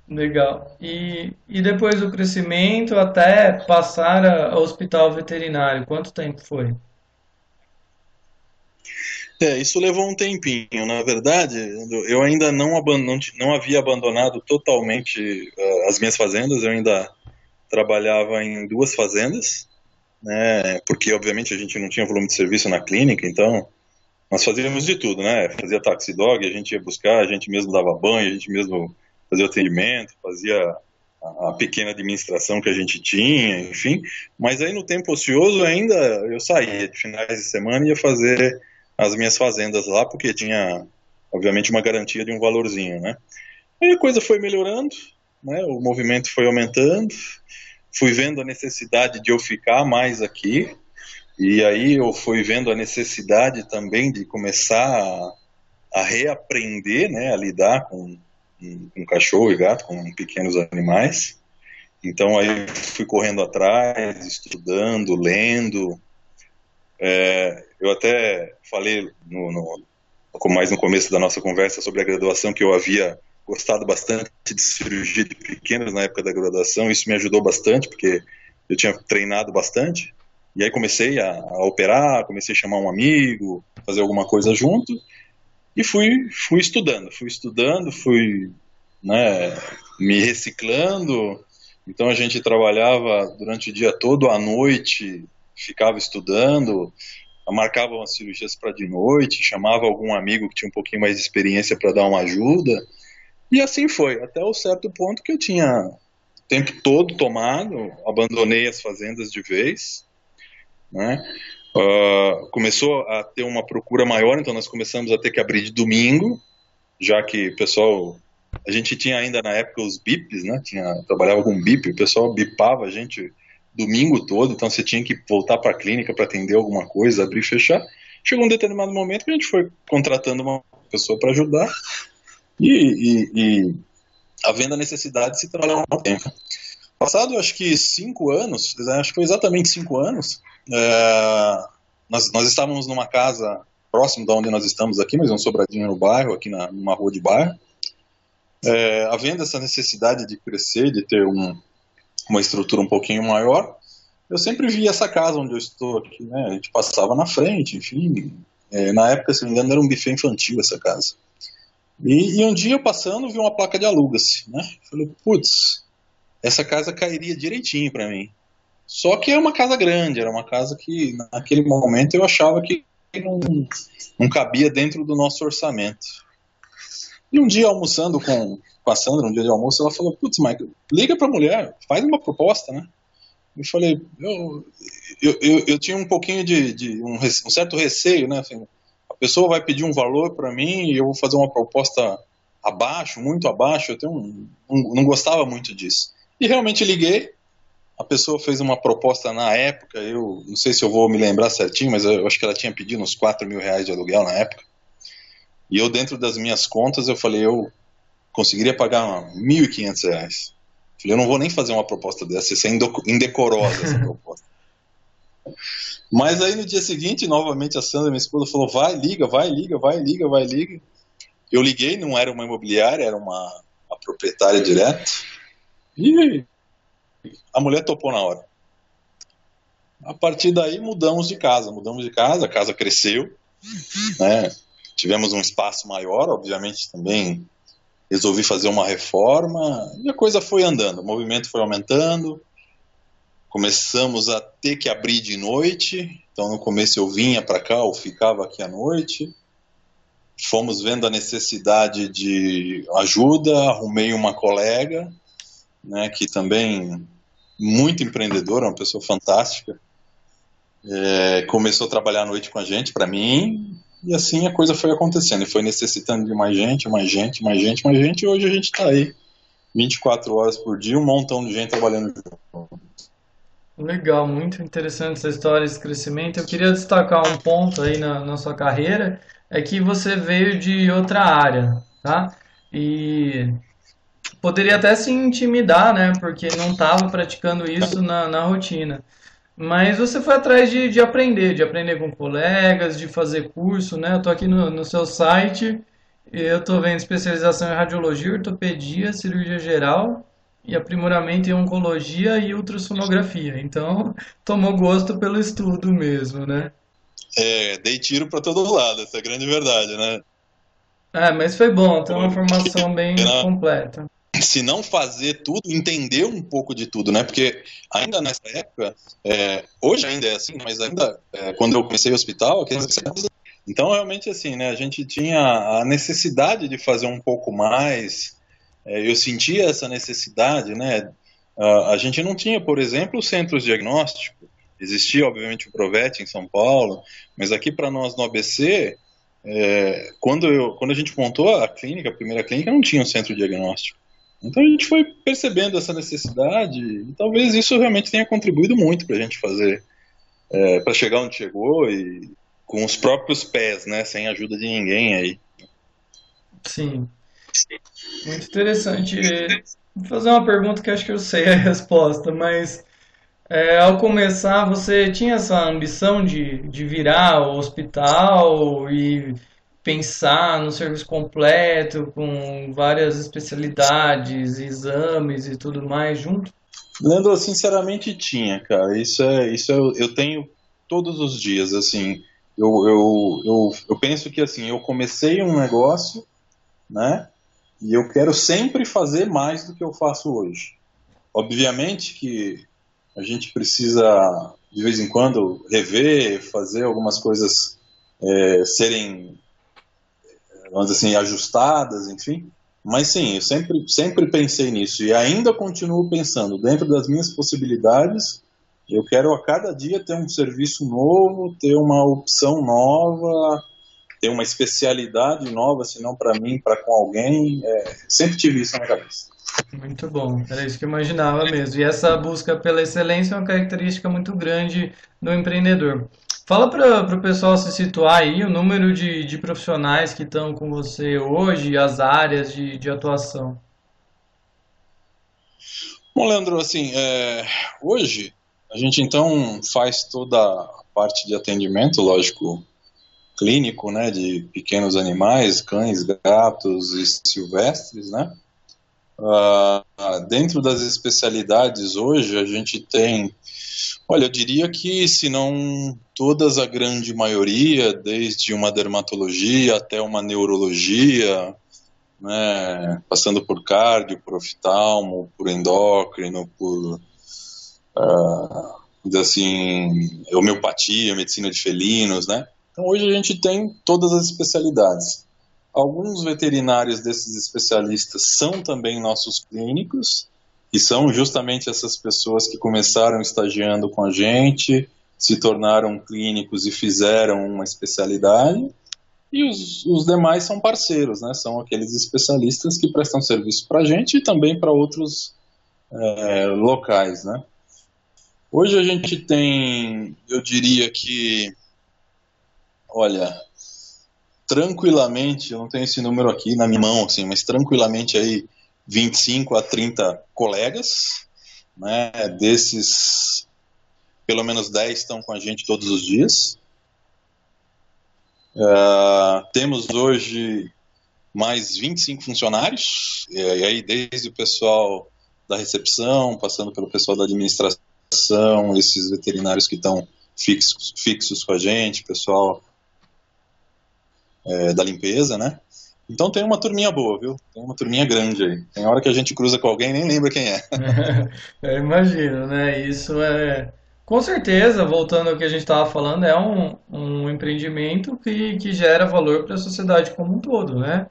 Legal. E, e depois do crescimento até passar ao hospital veterinário, quanto tempo foi? É, isso levou um tempinho. Na verdade, eu ainda não, não, não havia abandonado totalmente uh, as minhas fazendas, eu ainda trabalhava em duas fazendas, né, porque obviamente a gente não tinha volume de serviço na clínica, então nós fazíamos de tudo, né? Fazia taxi dog, a gente ia buscar, a gente mesmo dava banho, a gente mesmo fazia atendimento, fazia a, a pequena administração que a gente tinha, enfim. Mas aí no tempo ocioso ainda eu saía de finais de semana e ia fazer as minhas fazendas lá, porque tinha, obviamente, uma garantia de um valorzinho, né? Aí a coisa foi melhorando, né? O movimento foi aumentando, fui vendo a necessidade de eu ficar mais aqui, e aí eu fui vendo a necessidade também de começar a, a reaprender, né, a lidar com, com cachorro e gato, com pequenos animais. Então aí fui correndo atrás, estudando, lendo. É, eu até falei no, no, mais no começo da nossa conversa sobre a graduação que eu havia gostado bastante de cirurgia de pequenos na época da graduação. Isso me ajudou bastante porque eu tinha treinado bastante. E aí comecei a, a, operar, comecei a chamar um amigo, fazer alguma coisa junto, e fui, fui estudando, fui estudando, fui né, me reciclando. Então a gente trabalhava durante o dia todo, à noite ficava estudando, marcava umas cirurgias para de noite, chamava algum amigo que tinha um pouquinho mais de experiência para dar uma ajuda. E assim foi, até o certo ponto que eu tinha o tempo todo tomado, abandonei as fazendas de vez né? Uh, começou a ter uma procura maior, então nós começamos a ter que abrir de domingo, já que o pessoal, a gente tinha ainda na época os bips, né? Tinha, trabalhava com bip, o pessoal bipava a gente domingo todo, então você tinha que voltar para a clínica para atender alguma coisa, abrir e fechar. Chegou um determinado momento que a gente foi contratando uma pessoa para ajudar e, e, e havendo a necessidade de se trabalhar um tempo. Passado, acho que cinco anos, acho que foi exatamente cinco anos, é, nós, nós estávamos numa casa próximo da onde nós estamos aqui, mas um sobradinho no bairro, aqui na, numa rua de bairro. É, havendo essa necessidade de crescer, de ter um, uma estrutura um pouquinho maior, eu sempre vi essa casa onde eu estou aqui, né? A gente passava na frente, enfim. É, na época, se não me engano, era um buffet infantil essa casa. E, e um dia eu passando, vi uma placa de aluga-se, né? Falei, putz, essa casa cairia direitinho para mim. Só que é uma casa grande, era uma casa que naquele momento eu achava que não, não cabia dentro do nosso orçamento. E um dia almoçando com, com a Sandra, um dia de almoço, ela falou: Putz, Michael, liga para a mulher, faz uma proposta, né? Eu falei: Eu, eu, eu, eu tinha um pouquinho de, de um, um, certo receio, né? Assim, a pessoa vai pedir um valor para mim e eu vou fazer uma proposta abaixo, muito abaixo. Eu tenho um, um, não gostava muito disso. E realmente liguei, a pessoa fez uma proposta na época, eu não sei se eu vou me lembrar certinho, mas eu acho que ela tinha pedido uns 4 mil reais de aluguel na época. E eu, dentro das minhas contas, eu falei, eu conseguiria pagar 1.500 reais. Falei, eu não vou nem fazer uma proposta dessa, isso é indecorosa essa proposta. Mas aí no dia seguinte, novamente a Sandra, minha esposa, falou, vai, liga, vai, liga, vai, liga, vai, liga. Eu liguei, não era uma imobiliária, era uma, uma proprietária direto. E a mulher topou na hora. A partir daí mudamos de casa, mudamos de casa, a casa cresceu, né? Tivemos um espaço maior, obviamente também resolvi fazer uma reforma e a coisa foi andando, o movimento foi aumentando. Começamos a ter que abrir de noite, então no começo eu vinha para cá, ou ficava aqui à noite. fomos vendo a necessidade de ajuda, arrumei uma colega, né, que também muito empreendedora, uma pessoa fantástica, é, começou a trabalhar à noite com a gente, para mim, e assim a coisa foi acontecendo, e foi necessitando de mais gente, mais gente, mais gente, mais gente, e hoje a gente está aí, 24 horas por dia, um montão de gente trabalhando junto. Legal, muito interessante essa história, esse crescimento. Eu queria destacar um ponto aí na, na sua carreira, é que você veio de outra área, tá? E poderia até se intimidar, né? Porque não estava praticando isso na, na rotina. Mas você foi atrás de, de aprender, de aprender com colegas, de fazer curso, né? Eu tô aqui no, no seu site, eu tô vendo especialização em radiologia, ortopedia, cirurgia geral e aprimoramento em oncologia e ultrassonografia. Então, tomou gosto pelo estudo mesmo, né? É, dei tiro para todo lado, essa é a grande verdade, né? É, mas foi bom, tem uma formação bem completa. Se não fazer tudo, entender um pouco de tudo, né? Porque ainda nessa época, é, hoje ainda é assim, mas ainda é, quando eu comecei o hospital, então realmente assim, né? A gente tinha a necessidade de fazer um pouco mais, é, eu sentia essa necessidade, né? A gente não tinha, por exemplo, centros diagnósticos. Existia, obviamente, o Provet em São Paulo, mas aqui para nós no ABC, é, quando, eu, quando a gente montou a clínica, a primeira clínica, não tinha um centro diagnóstico. Então a gente foi percebendo essa necessidade e talvez isso realmente tenha contribuído muito para a gente fazer, é, para chegar onde chegou e com os próprios pés, né, sem ajuda de ninguém aí. Sim. Muito interessante. Vou fazer uma pergunta que acho que eu sei a resposta, mas é, ao começar você tinha essa ambição de, de virar o hospital e pensar no serviço completo, com várias especialidades, exames e tudo mais junto? Leandro, sinceramente tinha, cara. Isso é, isso é, eu tenho todos os dias, assim. Eu, eu, eu, eu penso que assim, eu comecei um negócio, né? E eu quero sempre fazer mais do que eu faço hoje. Obviamente que a gente precisa, de vez em quando, rever, fazer algumas coisas é, serem, vamos dizer assim, ajustadas, enfim. Mas sim, eu sempre, sempre pensei nisso e ainda continuo pensando, dentro das minhas possibilidades, eu quero a cada dia ter um serviço novo, ter uma opção nova, ter uma especialidade nova, se não para mim, para com alguém. É, sempre tive isso na cabeça. Muito bom, era isso que eu imaginava mesmo. E essa busca pela excelência é uma característica muito grande do empreendedor. Fala para o pessoal se situar aí o número de, de profissionais que estão com você hoje, as áreas de, de atuação. Bom, Leandro, assim, é, hoje a gente então faz toda a parte de atendimento, lógico, clínico, né, de pequenos animais, cães, gatos e silvestres, né? Uh, dentro das especialidades hoje a gente tem, olha, eu diria que se não todas a grande maioria, desde uma dermatologia até uma neurologia, né, passando por cardio, por oftalmo, por endócrino, por uh, assim, homeopatia, medicina de felinos, né? Então hoje a gente tem todas as especialidades. Alguns veterinários desses especialistas são também nossos clínicos, e são justamente essas pessoas que começaram estagiando com a gente, se tornaram clínicos e fizeram uma especialidade. E os, os demais são parceiros, né? São aqueles especialistas que prestam serviço para a gente e também para outros é, locais, né? Hoje a gente tem, eu diria que, olha, tranquilamente, eu não tenho esse número aqui na minha mão, assim, mas tranquilamente aí 25 a 30 colegas, né? Desses, pelo menos 10 estão com a gente todos os dias. Uh, temos hoje mais 25 funcionários, e aí desde o pessoal da recepção, passando pelo pessoal da administração, esses veterinários que estão fixos, fixos com a gente, pessoal é, da limpeza, né? Então tem uma turminha boa, viu? Tem uma turminha grande aí. Tem hora que a gente cruza com alguém e nem lembra quem é. Eu imagino, né? Isso é Com certeza, voltando ao que a gente estava falando, é um, um empreendimento que, que gera valor para a sociedade como um todo, né?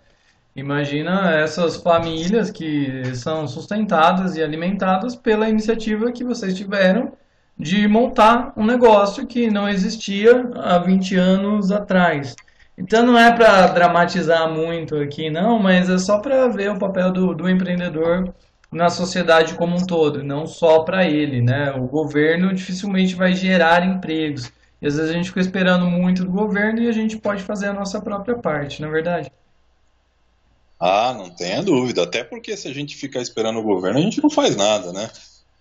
Imagina essas famílias que são sustentadas e alimentadas pela iniciativa que vocês tiveram de montar um negócio que não existia há 20 anos atrás. Então não é para dramatizar muito aqui, não, mas é só para ver o papel do, do empreendedor na sociedade como um todo, não só para ele, né? O governo dificilmente vai gerar empregos. E às vezes a gente fica esperando muito do governo e a gente pode fazer a nossa própria parte, não é verdade? Ah, não tenha dúvida. Até porque se a gente ficar esperando o governo, a gente não faz nada, né?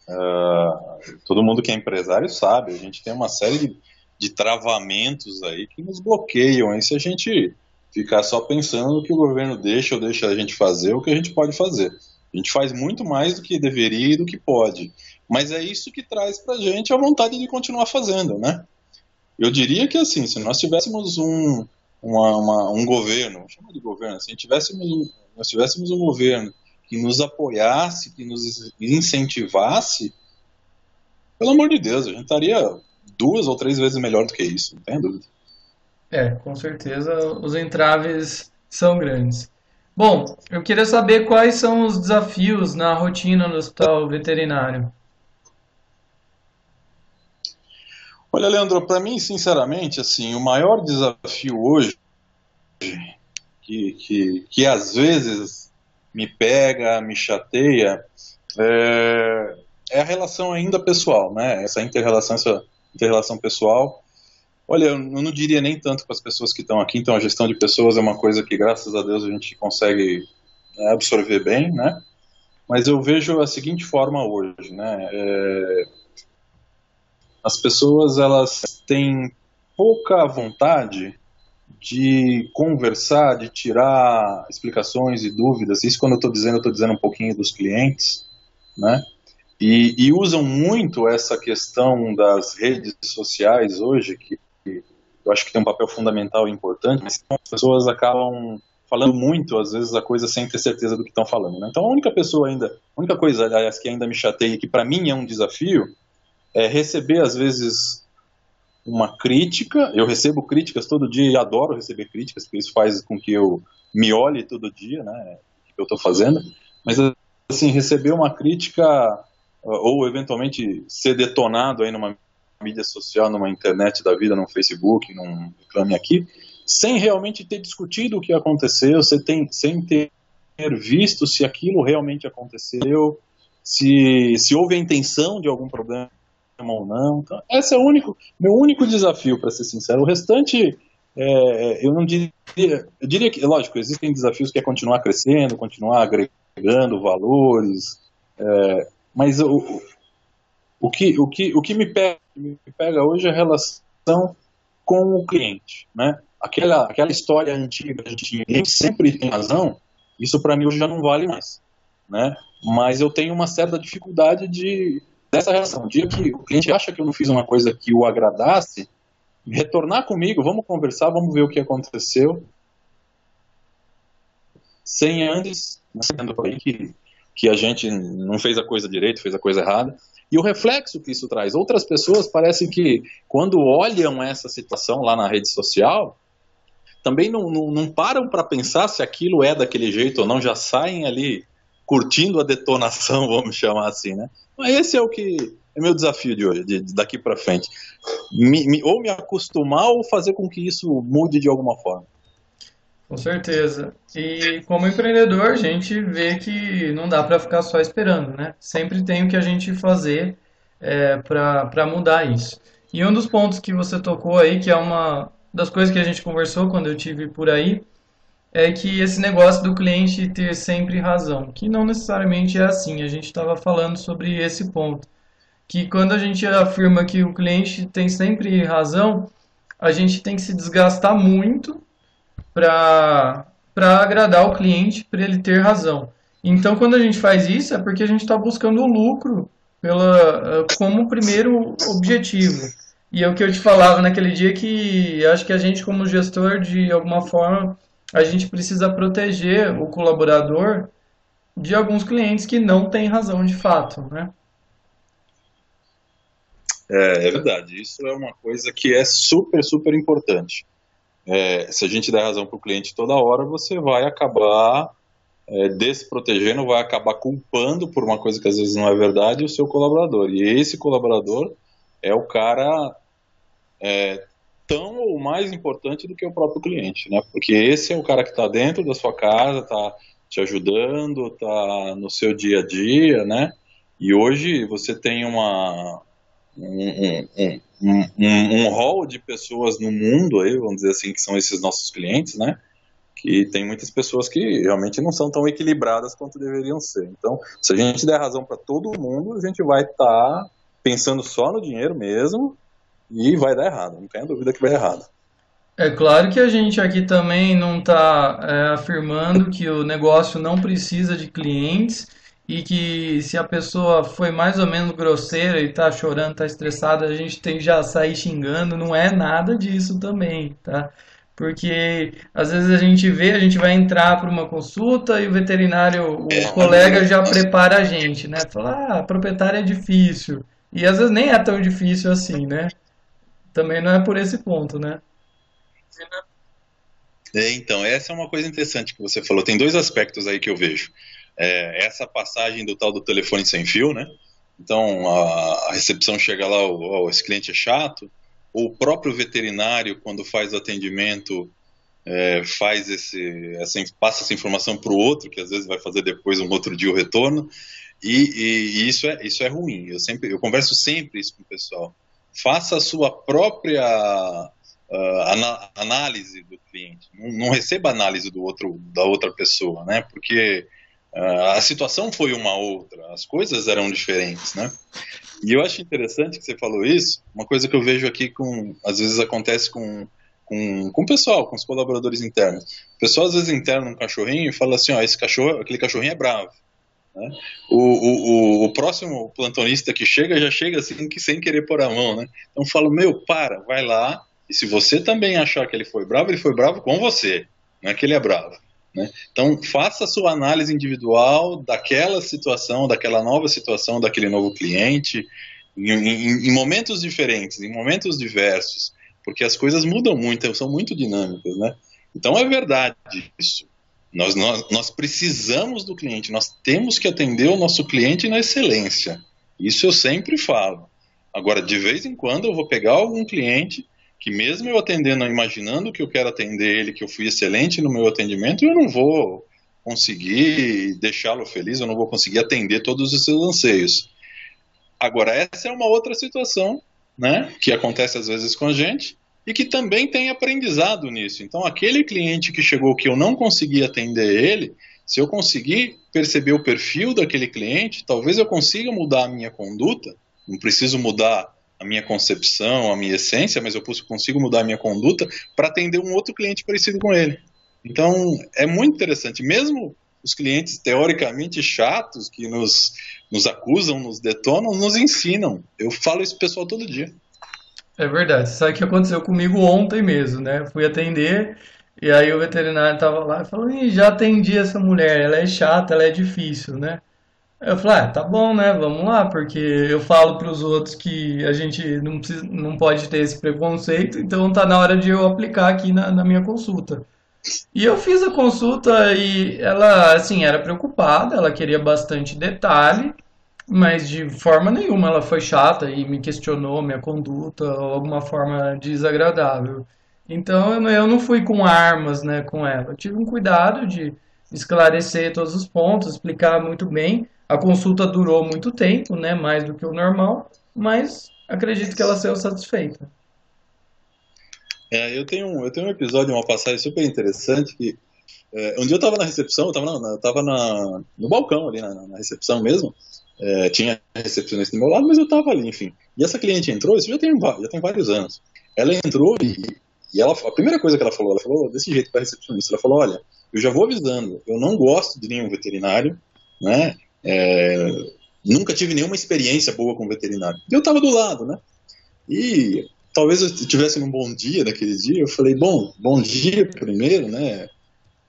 Uh, todo mundo que é empresário sabe, a gente tem uma série de, de travamentos aí que nos bloqueiam. Se a gente ficar só pensando que o governo deixa ou deixa a gente fazer, o que a gente pode fazer. A gente faz muito mais do que deveria e do que pode. Mas é isso que traz para a gente a vontade de continuar fazendo, né? Eu diria que assim, se nós tivéssemos um, uma, uma, um governo, chama de governo, se tivéssemos, nós tivéssemos um governo que nos apoiasse, que nos incentivasse, pelo amor de Deus, a gente estaria duas ou três vezes melhor do que isso, não tem dúvida. É, com certeza os entraves são grandes. Bom, eu queria saber quais são os desafios na rotina no hospital veterinário. Olha, Leandro, para mim, sinceramente, assim, o maior desafio hoje, que, que, que às vezes me pega, me chateia, é, é a relação ainda pessoal, né? Essa inter-relação, essa inter-relação pessoal, Olha, eu não diria nem tanto para as pessoas que estão aqui, então a gestão de pessoas é uma coisa que, graças a Deus, a gente consegue né, absorver bem, né? Mas eu vejo a seguinte forma hoje, né? É... As pessoas, elas têm pouca vontade de conversar, de tirar explicações e dúvidas. Isso quando eu estou dizendo, eu estou dizendo um pouquinho dos clientes, né? E, e, usam muito essa questão das redes sociais hoje, que eu acho que tem um papel fundamental e importante, mas as pessoas acabam falando muito, às vezes, a coisa sem ter certeza do que estão falando. Né? Então, a única pessoa ainda, a única coisa, aliás, que ainda me chateia, que para mim é um desafio, é receber, às vezes, uma crítica. Eu recebo críticas todo dia e adoro receber críticas, porque isso faz com que eu me olhe todo dia, né, o que eu estou fazendo. Mas, assim, receber uma crítica ou eventualmente ser detonado aí numa mídia social, numa internet da vida, num Facebook, num reclame aqui, sem realmente ter discutido o que aconteceu, ter, sem ter visto se aquilo realmente aconteceu, se, se houve a intenção de algum problema ou não. Então, esse é o único, meu único desafio, para ser sincero. O restante, é, eu não diria, eu diria que, lógico, existem desafios que é continuar crescendo, continuar agregando valores, é, mas o, o que, o que, o que me, pega, me pega hoje é a relação com o cliente. Né? Aquela, aquela história antiga de cliente sempre tem razão, isso para mim hoje já não vale mais. Né? Mas eu tenho uma certa dificuldade de dessa relação. O dia que o cliente acha que eu não fiz uma coisa que o agradasse, retornar comigo, vamos conversar, vamos ver o que aconteceu, sem antes, sendo por aí que, que a gente não fez a coisa direito, fez a coisa errada. E o reflexo que isso traz. Outras pessoas parecem que, quando olham essa situação lá na rede social, também não, não, não param para pensar se aquilo é daquele jeito ou não, já saem ali curtindo a detonação, vamos chamar assim, né? Mas esse é o que é meu desafio de hoje, de, de daqui para frente. Me, me, ou me acostumar ou fazer com que isso mude de alguma forma. Com certeza. E como empreendedor, a gente vê que não dá para ficar só esperando, né? Sempre tem o que a gente fazer é, para mudar isso. E um dos pontos que você tocou aí, que é uma das coisas que a gente conversou quando eu tive por aí, é que esse negócio do cliente ter sempre razão, que não necessariamente é assim. A gente estava falando sobre esse ponto, que quando a gente afirma que o cliente tem sempre razão, a gente tem que se desgastar muito para agradar o cliente, para ele ter razão. Então, quando a gente faz isso, é porque a gente está buscando o lucro pela, eh, como primeiro objetivo. E é o que eu te falava naquele dia que acho que a gente, como gestor, de alguma forma, a gente precisa proteger o colaborador de alguns clientes que não têm razão de fato, né? É, é, verdade, isso é uma coisa que é super, super importante. É, se a gente der razão para o cliente toda hora, você vai acabar é, desprotegendo, vai acabar culpando por uma coisa que às vezes não é verdade o seu colaborador. E esse colaborador é o cara é, tão ou mais importante do que o próprio cliente, né? Porque esse é o cara que está dentro da sua casa, está te ajudando, está no seu dia a dia, né? E hoje você tem uma um, um, um, um, hall de pessoas no mundo aí, vamos dizer assim, que são esses nossos clientes, né? Que tem muitas pessoas que realmente não são tão equilibradas quanto deveriam ser. Então, se a gente der razão para todo mundo, a gente vai estar tá pensando só no dinheiro mesmo e vai dar errado, não tenha dúvida que vai dar errado. É claro que a gente aqui também não está é, afirmando que o negócio não precisa de clientes e que se a pessoa foi mais ou menos grosseira e está chorando, está estressada, a gente tem que já sair xingando, não é nada disso também, tá? Porque às vezes a gente vê, a gente vai entrar para uma consulta e o veterinário, o é, colega já prepara a gente, né? Fala, ah, a proprietária é difícil. E às vezes nem é tão difícil assim, né? Também não é por esse ponto, né? É, então, essa é uma coisa interessante que você falou. Tem dois aspectos aí que eu vejo. É, essa passagem do tal do telefone sem fio, né? Então, a, a recepção chega lá, o, esse cliente é chato, ou o próprio veterinário, quando faz o atendimento, é, faz esse, essa, passa essa informação para o outro, que às vezes vai fazer depois um outro dia o retorno, e, e, e, isso, é, isso é ruim. Eu, sempre, eu converso sempre isso com o pessoal. Faça a sua própria uh, análise do cliente. Não, não, receba análise do outro, da outra pessoa, né? Porque a situação foi uma outra, as coisas eram diferentes, né? E eu acho interessante que você falou isso. Uma coisa que eu vejo aqui com, às vezes acontece com com, com o pessoal, com os colaboradores internos. O pessoal às vezes interna um cachorrinho e fala assim, ó, esse cachorro, aquele cachorrinho é bravo. Né? O, o, o, próximo plantonista que chega já chega assim que sem querer pôr a mão, né? Então falo, meu, para, vai lá, e se você também achar que ele foi bravo, ele foi bravo com você, não é que ele é bravo. Né? Então, faça a sua análise individual daquela situação, daquela nova situação, daquele novo cliente, em, em, em, momentos diferentes, em momentos diversos, porque as coisas mudam muito, são muito dinâmicas. Né? Então, é verdade isso. Nós, nós, nós precisamos do cliente, nós temos que atender o nosso cliente na excelência. Isso eu sempre falo. Agora, de vez em quando, eu vou pegar algum cliente que mesmo eu atendendo, imaginando que eu quero atender ele, que eu fui excelente no meu atendimento, eu não vou conseguir deixá-lo feliz, eu não vou conseguir atender todos os seus anseios. Agora, essa é uma outra situação, né, que acontece às vezes com a gente e que também tem aprendizado nisso. Então, aquele cliente que chegou que eu não consegui atender ele, se eu conseguir perceber o perfil daquele cliente, talvez eu consiga mudar a minha conduta, não preciso mudar a minha concepção, a minha essência, mas eu consigo mudar a minha conduta para atender um outro cliente parecido com ele. Então, é muito interessante. Mesmo os clientes teoricamente chatos que nos, nos acusam, nos detonam, nos ensinam. Eu falo isso pessoal todo dia. É verdade. Sabe o que aconteceu comigo ontem mesmo, né? Fui atender e aí o veterinário estava lá e falou: já atendi essa mulher, ela é chata, ela é difícil, né? Eu falei, ah, tá bom, né? Vamos lá, porque eu falo para os outros que a gente não, precisa, não pode ter esse preconceito, então tá na hora de eu aplicar aqui na, na minha consulta. E eu fiz a consulta e ela, assim, era preocupada, ela queria bastante detalhe, mas de forma nenhuma ela foi chata e me questionou minha conduta ou alguma forma desagradável. Então eu não fui com armas, né, com ela. Eu tive um cuidado de esclarecer todos os pontos, explicar muito bem. A consulta durou muito tempo, né, mais do que o normal, mas acredito que ela saiu satisfeita. É, eu tenho, eu tenho um episódio, uma passagem super interessante que é, um dia eu estava na recepção, eu estava na, tava na, no balcão ali na, na recepção mesmo, é, tinha recepcionista do meu lado, mas eu estava ali, enfim. E essa cliente entrou, isso já tem, já tem vários anos. Ela entrou e, e ela, a primeira coisa que ela falou, ela falou desse jeito para recepcionista, ela falou, olha, eu já vou avisando, eu não gosto de nenhum veterinário, né? É, nunca tive nenhuma experiência boa com veterinário. Eu estava do lado, né? E talvez eu tivesse num bom dia naquele dia, eu falei, bom, bom dia primeiro, né?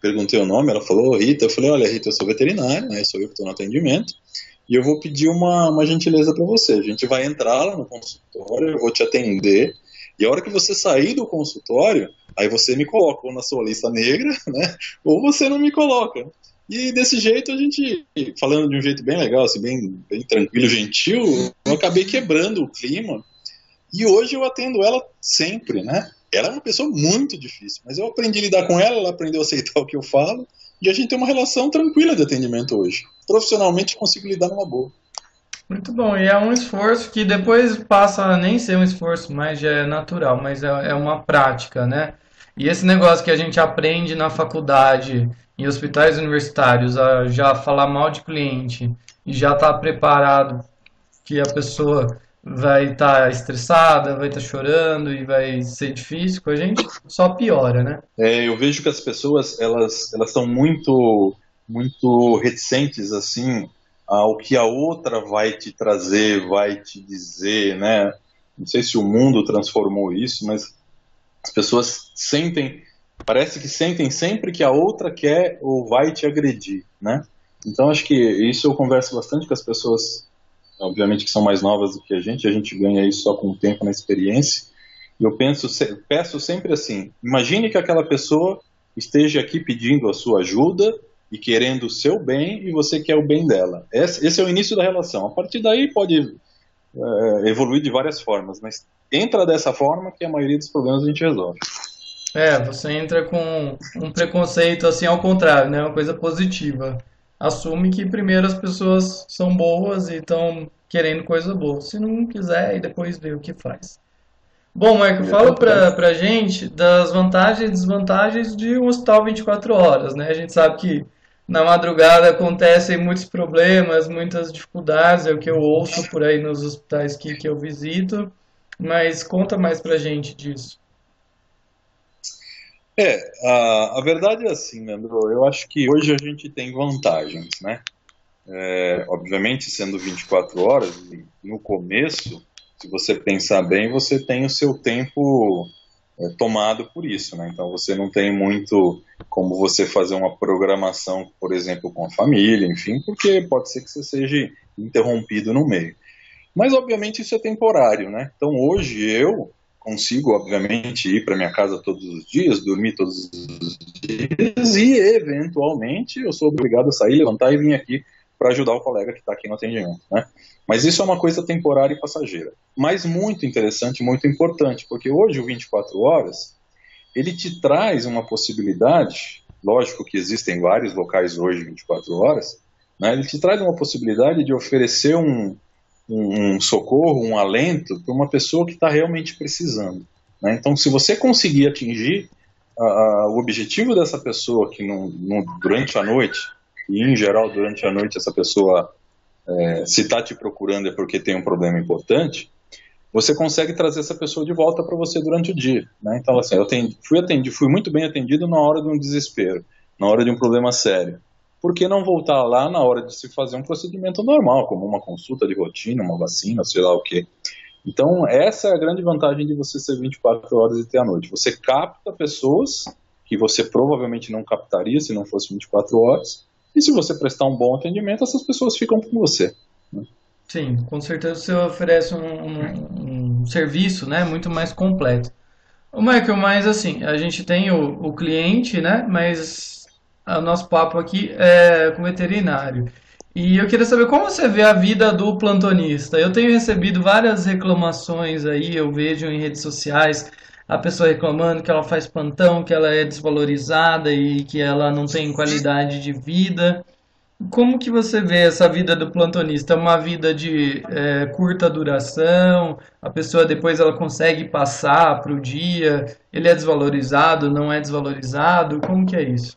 Perguntei o nome, ela falou, Rita, eu falei, olha, Rita, eu sou veterinário, né? Sou eu que estou no atendimento. e eu vou pedir uma, uma gentileza para você. A gente vai entrar lá no consultório, eu vou te atender, e a hora que você sair do consultório, aí você me coloca ou na sua lista negra, né? Ou você não me coloca. E desse jeito a gente, falando de um jeito bem legal, assim, bem, bem tranquilo, gentil, eu acabei quebrando o clima. E hoje eu atendo ela sempre, né? Ela é uma pessoa muito difícil, mas eu aprendi a lidar com ela, ela aprendeu a aceitar o que eu falo, e a gente tem uma relação tranquila de atendimento hoje. Profissionalmente consigo lidar numa boa. Muito bom, e é um esforço que depois passa a nem ser um esforço, mas é natural, mas é, é uma prática, né? E esse negócio que a gente aprende na faculdade, em hospitais universitários, a já falar mal de cliente e já estar tá preparado que a pessoa vai estar tá estressada, vai estar tá chorando e vai ser difícil com a gente, só piora, né? É, eu vejo que as pessoas, elas, elas são muito, muito reticentes, assim, ao que a outra vai te trazer, vai te dizer, né? Não sei se o mundo transformou isso, mas as pessoas sentem, parece que sentem sempre que a outra quer ou vai te agredir, né? Então acho que isso eu converso bastante com as pessoas, obviamente que são mais novas do que a gente, a gente ganha isso só com o tempo na experiência. Eu penso, peço sempre assim: imagine que aquela pessoa esteja aqui pedindo a sua ajuda e querendo o seu bem e você quer o bem dela. Esse, esse é o início da relação. A partir daí pode é, evoluir de várias formas, mas entra dessa forma que a maioria dos problemas a gente resolve. É, você entra com um preconceito assim ao contrário, né? Uma coisa positiva. Assume que primeiro as pessoas são boas e estão querendo coisa boa. Se não quiser, e depois vê o que faz. Bom, Marco, fala pra, pra gente das vantagens e desvantagens de um hospital 24 horas, né? A gente sabe que na madrugada acontecem muitos problemas, muitas dificuldades, é o que eu ouço por aí nos hospitais que, que eu visito, mas conta mais pra gente disso. É, a, a verdade é assim, Leandro, eu acho que hoje a gente tem vantagens, né? É, obviamente, sendo 24 horas, no começo, se você pensar bem, você tem o seu tempo é, tomado por isso, né? Então você não tem muito como você fazer uma programação, por exemplo, com a família, enfim, porque pode ser que você seja interrompido no meio. Mas obviamente isso é temporário, né? Então hoje eu consigo, obviamente, ir para minha casa todos os dias, dormir todos os dias e eventualmente eu sou obrigado a sair, levantar e vir aqui para ajudar o colega que está aqui no atendimento, né? Mas isso é uma coisa temporária e passageira. Mas muito interessante, muito importante, porque hoje o 24 horas, ele te traz uma possibilidade, lógico que existem vários locais hoje 24 horas, né, ele te traz uma possibilidade de oferecer um, um, um socorro, um alento para uma pessoa que está realmente precisando. Né? Então, se você conseguir atingir o objetivo dessa pessoa, que no, no, durante a noite, e em geral durante a noite essa pessoa é, se está te procurando é porque tem um problema importante, você consegue trazer essa pessoa de volta para você durante o dia. Né? Então, assim, eu atendi, fui, atendido, fui muito bem atendido na hora de um desespero, na hora de um problema sério. Por que não voltar lá na hora de se fazer um procedimento normal, como uma consulta de rotina, uma vacina, sei lá o quê? Então, essa é a grande vantagem de você ser 24 horas e ter a noite. Você capta pessoas que você provavelmente não captaria se não fosse 24 horas, e se você prestar um bom atendimento, essas pessoas ficam com você. Né? Sim, com certeza você oferece um, um, um, serviço né, muito mais completo. O Michael, mas assim, a gente tem o, o cliente, né? Mas o nosso papo aqui é com veterinário. E eu queria saber como você vê a vida do plantonista. Eu tenho recebido várias reclamações aí, eu vejo em redes sociais a pessoa reclamando que ela faz plantão, que ela é desvalorizada e que ela não tem qualidade de vida. Como que você vê essa vida do plantonista? É uma vida de é, curta duração? A pessoa depois ela consegue passar para o dia? Ele é desvalorizado? Não é desvalorizado? Como que é isso?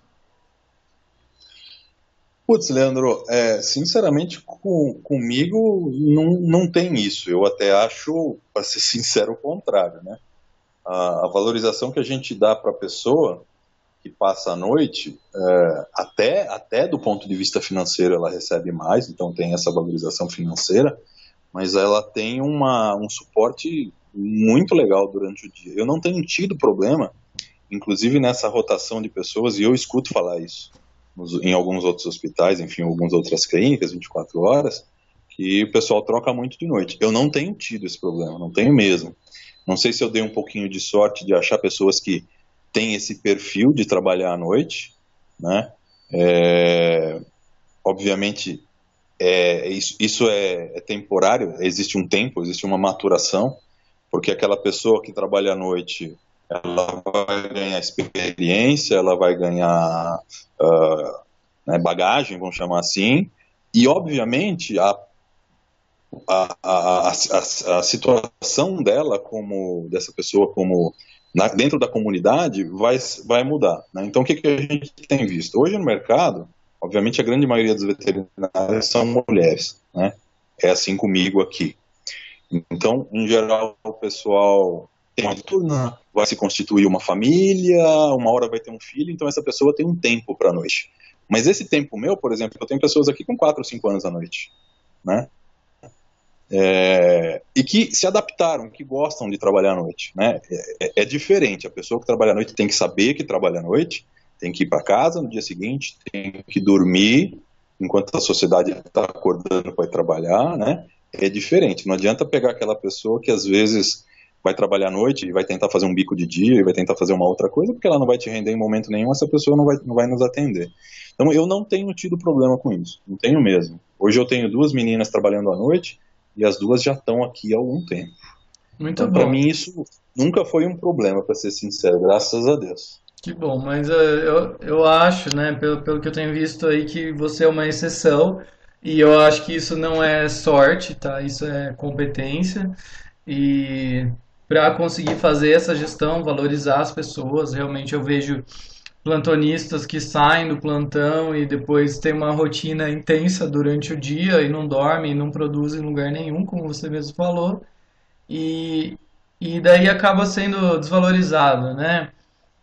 Putz, Leandro, é, sinceramente com, comigo não, não tem isso. Eu até acho, para ser sincero, o contrário, né? a, a valorização que a gente dá para a pessoa que passa a noite, é, até, até do ponto de vista financeiro ela recebe mais, então tem essa valorização financeira, mas ela tem uma, um suporte muito legal durante o dia. Eu não tenho tido problema, inclusive nessa rotação de pessoas, e eu escuto falar isso em alguns outros hospitais, enfim, algumas outras clínicas, 24 horas, que o pessoal troca muito de noite. Eu não tenho tido esse problema, não tenho mesmo. Não sei se eu dei um pouquinho de sorte de achar pessoas que têm esse perfil de trabalhar à noite, né? É, obviamente, é, isso, isso é, é, temporário, existe um tempo, existe uma maturação, porque aquela pessoa que trabalha à noite, ela vai ganhar experiência, ela vai ganhar uh, né, bagagem, vamos chamar assim, e obviamente a, a, a, a, a situação dela como dessa pessoa como na, dentro da comunidade vai, vai mudar. Né? Então o que, que a gente tem visto hoje no mercado? Obviamente, a grande maioria dos veterinários são mulheres, né? É assim comigo aqui. Então, em geral, o pessoal tem uma turna, vai se constituir uma família, uma hora vai ter um filho, então essa pessoa tem um tempo para a noite. Mas esse tempo meu, por exemplo, eu tenho pessoas aqui com 4 ou 5 anos à noite, né? É, e que se adaptaram, que gostam de trabalhar à noite, né? É, é, diferente. A pessoa que trabalha à noite tem que saber que trabalha à noite, tem que ir para casa no dia seguinte, tem que dormir enquanto a sociedade está acordando para trabalhar, né? É diferente. Não adianta pegar aquela pessoa que às vezes vai trabalhar à noite e vai tentar fazer um bico de dia e vai tentar fazer uma outra coisa, porque ela não vai te render em momento nenhum, essa pessoa não vai, não vai nos atender. Então eu não tenho tido problema com isso, não tenho mesmo. Hoje eu tenho duas meninas trabalhando à noite e as duas já estão aqui há algum tempo. Muito então, bom. Para mim isso nunca foi um problema, para ser sincero, graças a Deus. Que bom, mas uh, eu, eu acho, né, pelo, pelo que eu tenho visto aí, que você é uma exceção e eu acho que isso não é sorte, tá? Isso é competência e para conseguir fazer essa gestão, valorizar as pessoas, realmente eu vejo plantonistas que saem do plantão e depois tem uma rotina intensa durante o dia e não dormem, não produzem em lugar nenhum, como você mesmo falou, e, e daí acaba sendo desvalorizado, né?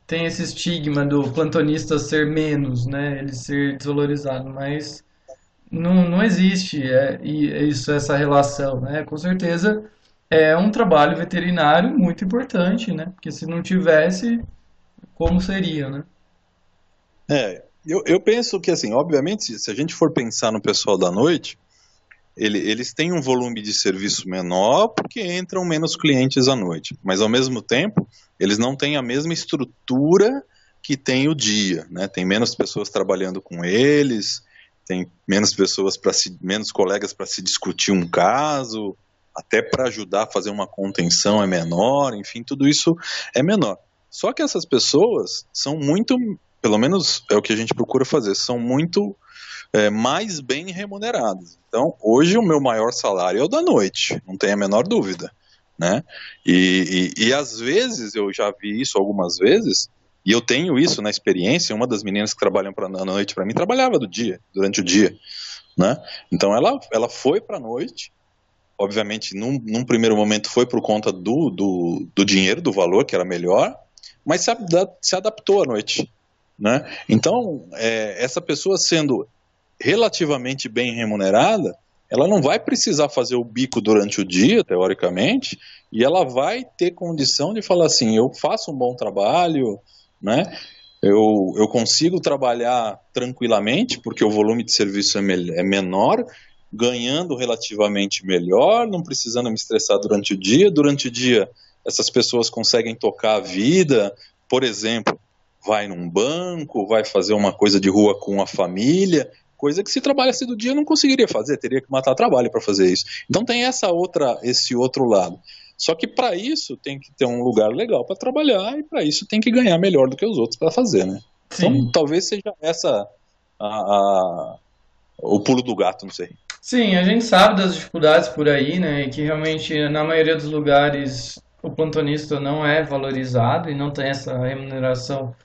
tem esse estigma do plantonista ser menos, né? Ele ser desvalorizado, mas não, não existe é, isso, essa relação, né? Com certeza é um trabalho veterinário muito importante, né? Porque se não tivesse, como seria, né? É, eu, eu penso que, assim, obviamente, se a gente for pensar no pessoal da noite, ele, eles têm um volume de serviço menor porque entram menos clientes à noite, mas ao mesmo tempo eles não têm a mesma estrutura que tem o dia, né? Tem menos pessoas trabalhando com eles, tem menos pessoas para menos colegas para se discutir um caso, até para ajudar a fazer uma contenção é menor, enfim, tudo isso é menor. Só que essas pessoas são muito, pelo menos é o que a gente procura fazer, são muito é, mais bem remuneradas. Então, hoje o meu maior salário é o da noite, não tem a menor dúvida. Né? E, e, e às vezes, eu já vi isso algumas vezes, e eu tenho isso na experiência, uma das meninas que trabalham pra, na noite para mim trabalhava do dia, durante o dia. Né? Então ela, ela foi para a noite, obviamente num, num, primeiro momento foi por conta do, do, do, dinheiro, do valor, que era melhor, mas se, se adaptou à noite. Né? Então, é, essa pessoa sendo relativamente bem remunerada, ela não vai precisar fazer o bico durante o dia, teoricamente, e ela vai ter condição de falar assim: eu faço um bom trabalho, né? Eu, eu consigo trabalhar tranquilamente, porque o volume de serviço é, me é menor, ganhando relativamente melhor, não precisando me estressar durante o dia. Durante o dia, essas pessoas conseguem tocar a vida, por exemplo, vai num banco, vai fazer uma coisa de rua com a família, coisa que se trabalhasse do dia não conseguiria fazer, teria que matar trabalho para fazer isso. Então tem essa outra, esse outro lado. Só que para isso tem que ter um lugar legal para trabalhar e para isso tem que ganhar melhor do que os outros para fazer, né? Então, Sim. Então talvez seja essa a, a, o pulo do gato, não sei. Sim, a gente sabe das dificuldades por aí, né? E que realmente na maioria dos lugares o plantonista não é valorizado e não tem essa remuneração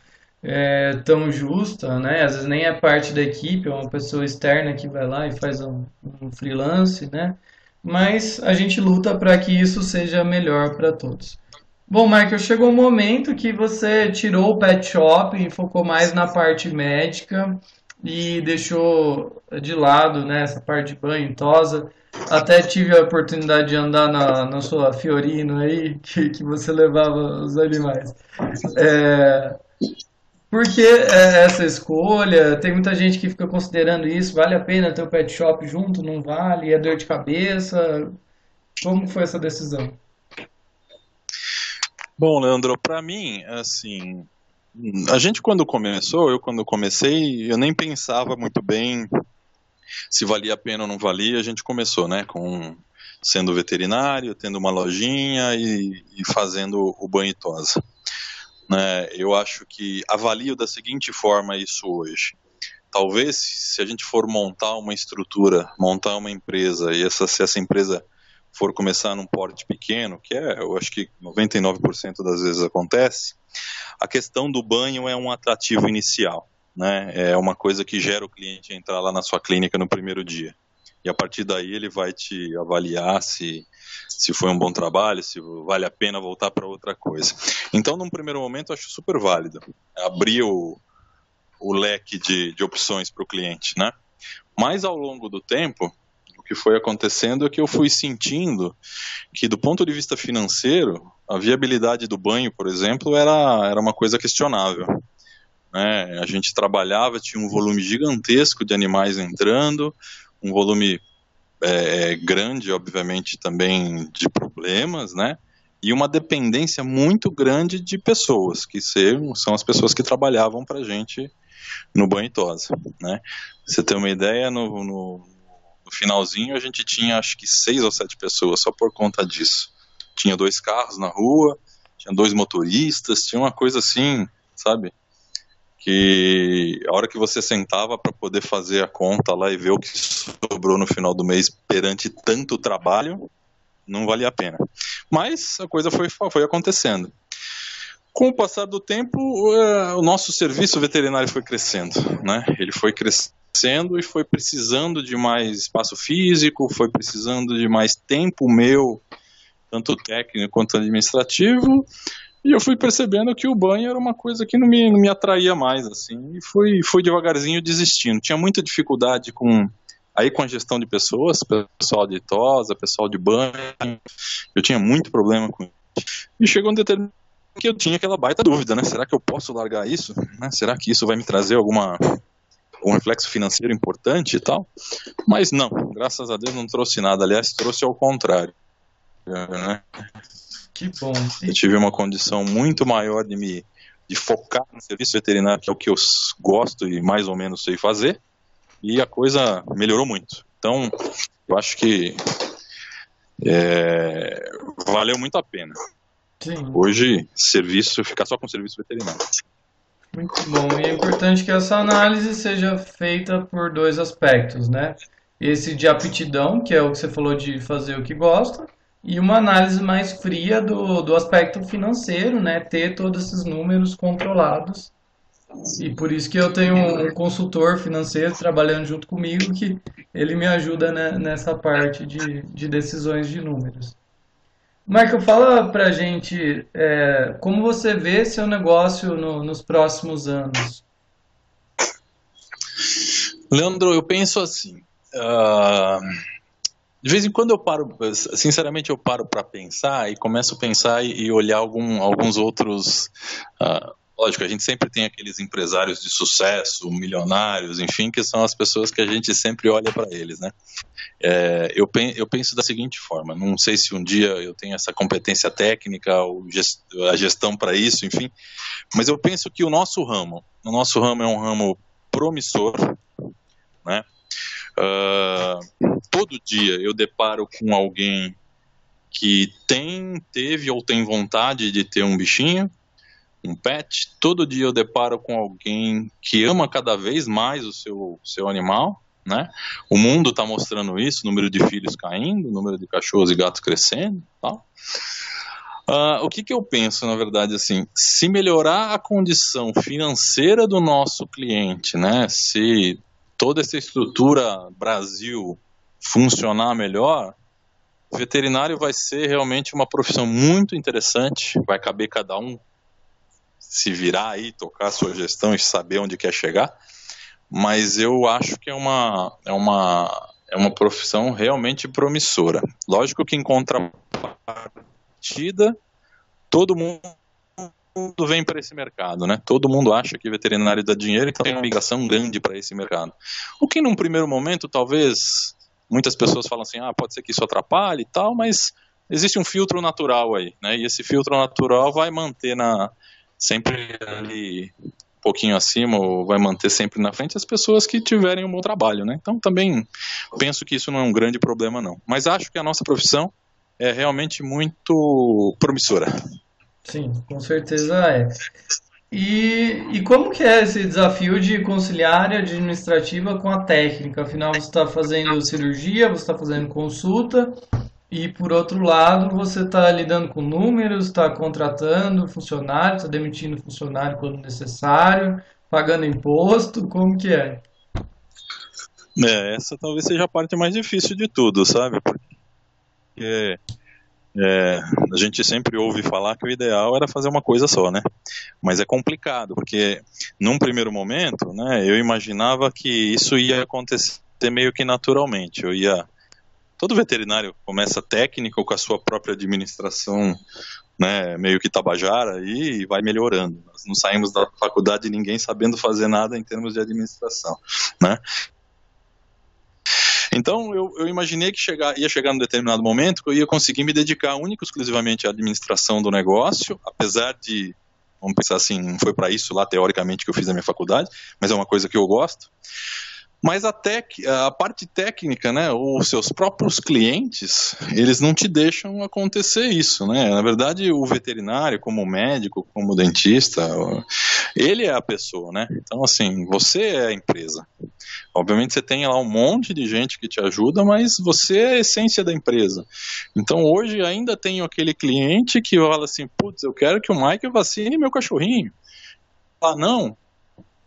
é, tão justa, né? Às vezes nem é parte da equipe, é uma pessoa externa que vai lá e faz um, um freelance, né? Mas a gente luta para que isso seja melhor para todos. Bom, Michael, chegou o um momento que você tirou o pet shop e focou mais na parte médica e deixou de lado né, essa parte de banho, tosa. Até tive a oportunidade de andar na, na sua Fiorino aí, que, que você levava os animais. É, Por que é, essa escolha? Tem muita gente que fica considerando isso. Vale a pena ter o pet shop junto? Não vale? É dor de cabeça? Como foi essa decisão? Bom, Leandro, para mim, assim, a gente quando começou, eu quando comecei, eu nem pensava muito bem se valia a pena ou não valia. A gente começou, né, com sendo veterinário, tendo uma lojinha e, e fazendo o banho tosa. Né, eu acho que avalio da seguinte forma isso hoje. Talvez se a gente for montar uma estrutura, montar uma empresa e essa, se essa empresa for começar num porte pequeno, que é, eu acho que 99% das vezes acontece, a questão do banho é um atrativo inicial, né? É uma coisa que gera o cliente entrar lá na sua clínica no primeiro dia. E a partir daí ele vai te avaliar se se foi um bom trabalho, se vale a pena voltar para outra coisa. Então, num primeiro momento, acho super válido abrir o, o leque de, de opções para o cliente, né? Mas ao longo do tempo, que foi acontecendo é que eu fui sentindo que, do ponto de vista financeiro, a viabilidade do banho, por exemplo, era, era uma coisa questionável. Né? A gente trabalhava, tinha um volume gigantesco de animais entrando, um volume é, é grande, obviamente, também de problemas, né? E uma dependência muito grande de pessoas, que são as pessoas que trabalhavam para a gente no banho tosa, né? Você tem uma ideia, no, no no finalzinho a gente tinha acho que seis ou sete pessoas só por conta disso. Tinha dois carros na rua, tinha dois motoristas, tinha uma coisa assim, sabe? Que a hora que você sentava para poder fazer a conta lá e ver o que sobrou no final do mês perante tanto trabalho, não valia a pena. Mas a coisa foi, foi acontecendo. Com o passar do tempo, eh, o nosso serviço veterinário foi crescendo, né? Ele foi crescendo e foi precisando de mais espaço físico, foi precisando de mais tempo meu, tanto técnico quanto administrativo, e eu fui percebendo que o banho era uma coisa que não me, não me atraía mais, assim, e fui, fui devagarzinho desistindo. Tinha muita dificuldade com aí com a gestão de pessoas, pessoal de tosa, pessoal de banho, eu tinha muito problema com isso. E chegou um determinado que eu tinha aquela baita dúvida, né? Será que eu posso largar isso? Né? Será que isso vai me trazer alguma um reflexo financeiro importante e tal, mas não, graças a Deus não trouxe nada, aliás, trouxe ao contrário. Né? Que bom. Eu tive uma condição muito maior de me de focar no serviço veterinário, que é o que eu gosto e mais ou menos sei fazer, e a coisa melhorou muito. Então, eu acho que é, valeu muito a pena. Sim. Hoje, serviço, ficar só com serviço veterinário. Muito bom. E é importante que essa análise seja feita por dois aspectos, né? Esse de aptidão, que é o que você falou de fazer o que gosta, e uma análise mais fria do, do aspecto financeiro, né? Ter todos esses números controlados. E por isso que eu tenho um consultor financeiro trabalhando junto comigo que ele me ajuda né, nessa parte de, de decisões de números. Marco, fala pra gente é, como você vê seu negócio no, nos próximos anos. Leandro, eu penso assim. Uh, de vez em quando eu paro, sinceramente, eu paro para pensar e começo a pensar e, olhar algum, alguns outros uh, Lógico, a gente sempre tem aqueles empresários de sucesso, milionários, enfim, que são as pessoas que a gente sempre olha para eles, né? É, eu, eu penso da seguinte forma: não sei se um dia eu tenho essa competência técnica ou gest, a gestão para isso, enfim, mas eu penso que o nosso ramo, o nosso ramo é um ramo promissor, né? Uh, todo dia eu deparo com alguém que tem, teve ou tem vontade de ter um bichinho, um pet, todo dia eu deparo com alguém que ama cada vez mais o seu, seu animal, né? O mundo está mostrando isso, número de filhos caindo, número de cachorros e gatos crescendo, tal. Uh, o que, que eu penso, na verdade, assim, se melhorar a condição financeira do nosso cliente, né? Se toda essa estrutura Brasil funcionar melhor, veterinário vai ser realmente uma profissão muito interessante, vai caber cada um se virar aí, tocar a sua gestão e saber onde quer chegar. Mas eu acho que é uma, é uma, é uma profissão realmente promissora. Lógico que em contrapartida, todo mundo mundo vem para esse mercado, né? Todo mundo acha que veterinário dá dinheiro, então tem uma migração grande para esse mercado. O que num primeiro momento, talvez, muitas pessoas falam assim, ah, pode ser que isso atrapalhe e tal, mas existe um filtro natural aí, né? E esse filtro natural vai manter na sempre ali um pouquinho acima ou vai manter sempre na frente as pessoas que tiverem um bom trabalho, né? Então também penso que isso não é um grande problema não. Mas acho que a nossa profissão é realmente muito promissora. Sim, com certeza é. E, e como que é esse desafio de conciliar a administrativa com a técnica? Afinal, você está fazendo cirurgia, você está fazendo consulta, e por outro lado, você está lidando com números, está contratando funcionário, está demitindo funcionário quando necessário, pagando imposto, como que é? É, essa talvez seja a parte mais difícil de tudo, sabe? Porque é, a gente sempre ouve falar que o ideal era fazer uma coisa só, né? Mas é complicado, porque num primeiro momento, né, eu imaginava que isso ia acontecer meio que naturalmente. Eu ia. Todo veterinário começa técnico com a sua própria administração, né, meio que tabajara e vai melhorando. Nós não saímos da faculdade ninguém sabendo fazer nada em termos de administração, né? Então eu, eu imaginei que chegar, ia chegar num determinado momento que eu ia conseguir me dedicar único exclusivamente à administração do negócio, apesar de vamos pensar assim, não foi para isso lá teoricamente que eu fiz a minha faculdade, mas é uma coisa que eu gosto. Mas a, tec, a parte técnica, né, os seus próprios clientes, eles não te deixam acontecer isso, né? Na verdade, o veterinário, como médico, como dentista, ele é a pessoa, né? Então, assim, você é a empresa. Obviamente você tem lá um monte de gente que te ajuda, mas você é a essência da empresa. Então, hoje ainda tenho aquele cliente que fala assim, putz, eu quero que o Mike vacine meu cachorrinho. Ah, não,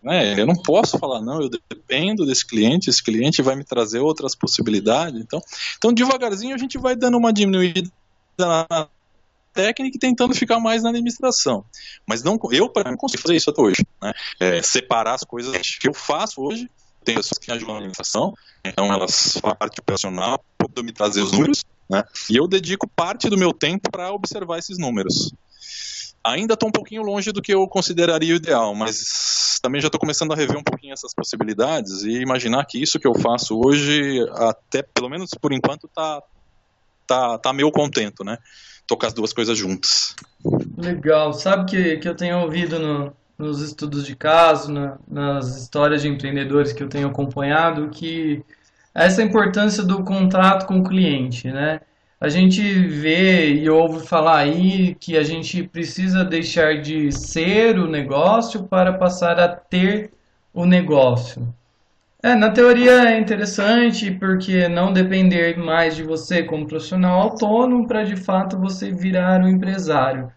né? Eu não posso falar, não, eu dependo desse cliente, esse cliente vai me trazer outras possibilidades. Então, então devagarzinho a gente vai dando uma diminuída na técnica e tentando ficar mais na administração. Mas não, eu, para mim, consigo fazer isso até hoje. Né? É, separar as coisas que eu faço hoje. Tem pessoas que ajudam na administração, então elas fazem parte operacional, para me trazer os números, né? e eu dedico parte do meu tempo para observar esses números. Ainda estou um pouquinho longe do que eu consideraria o ideal, mas também já estou começando a rever um pouquinho essas possibilidades e imaginar que isso que eu faço hoje, até pelo menos por enquanto, tá, tá, tá meio contento, né? Tocar as duas coisas juntas. Legal. Sabe que, que eu tenho ouvido no, nos estudos de caso, na, nas histórias de empreendedores que eu tenho acompanhado, que essa importância do contrato com o cliente, né? A gente vê e ouve falar aí que a gente precisa deixar de ser o negócio para passar a ter o negócio. É, na teoria é interessante porque não depender mais de você como profissional autônomo para de fato você virar um empresário.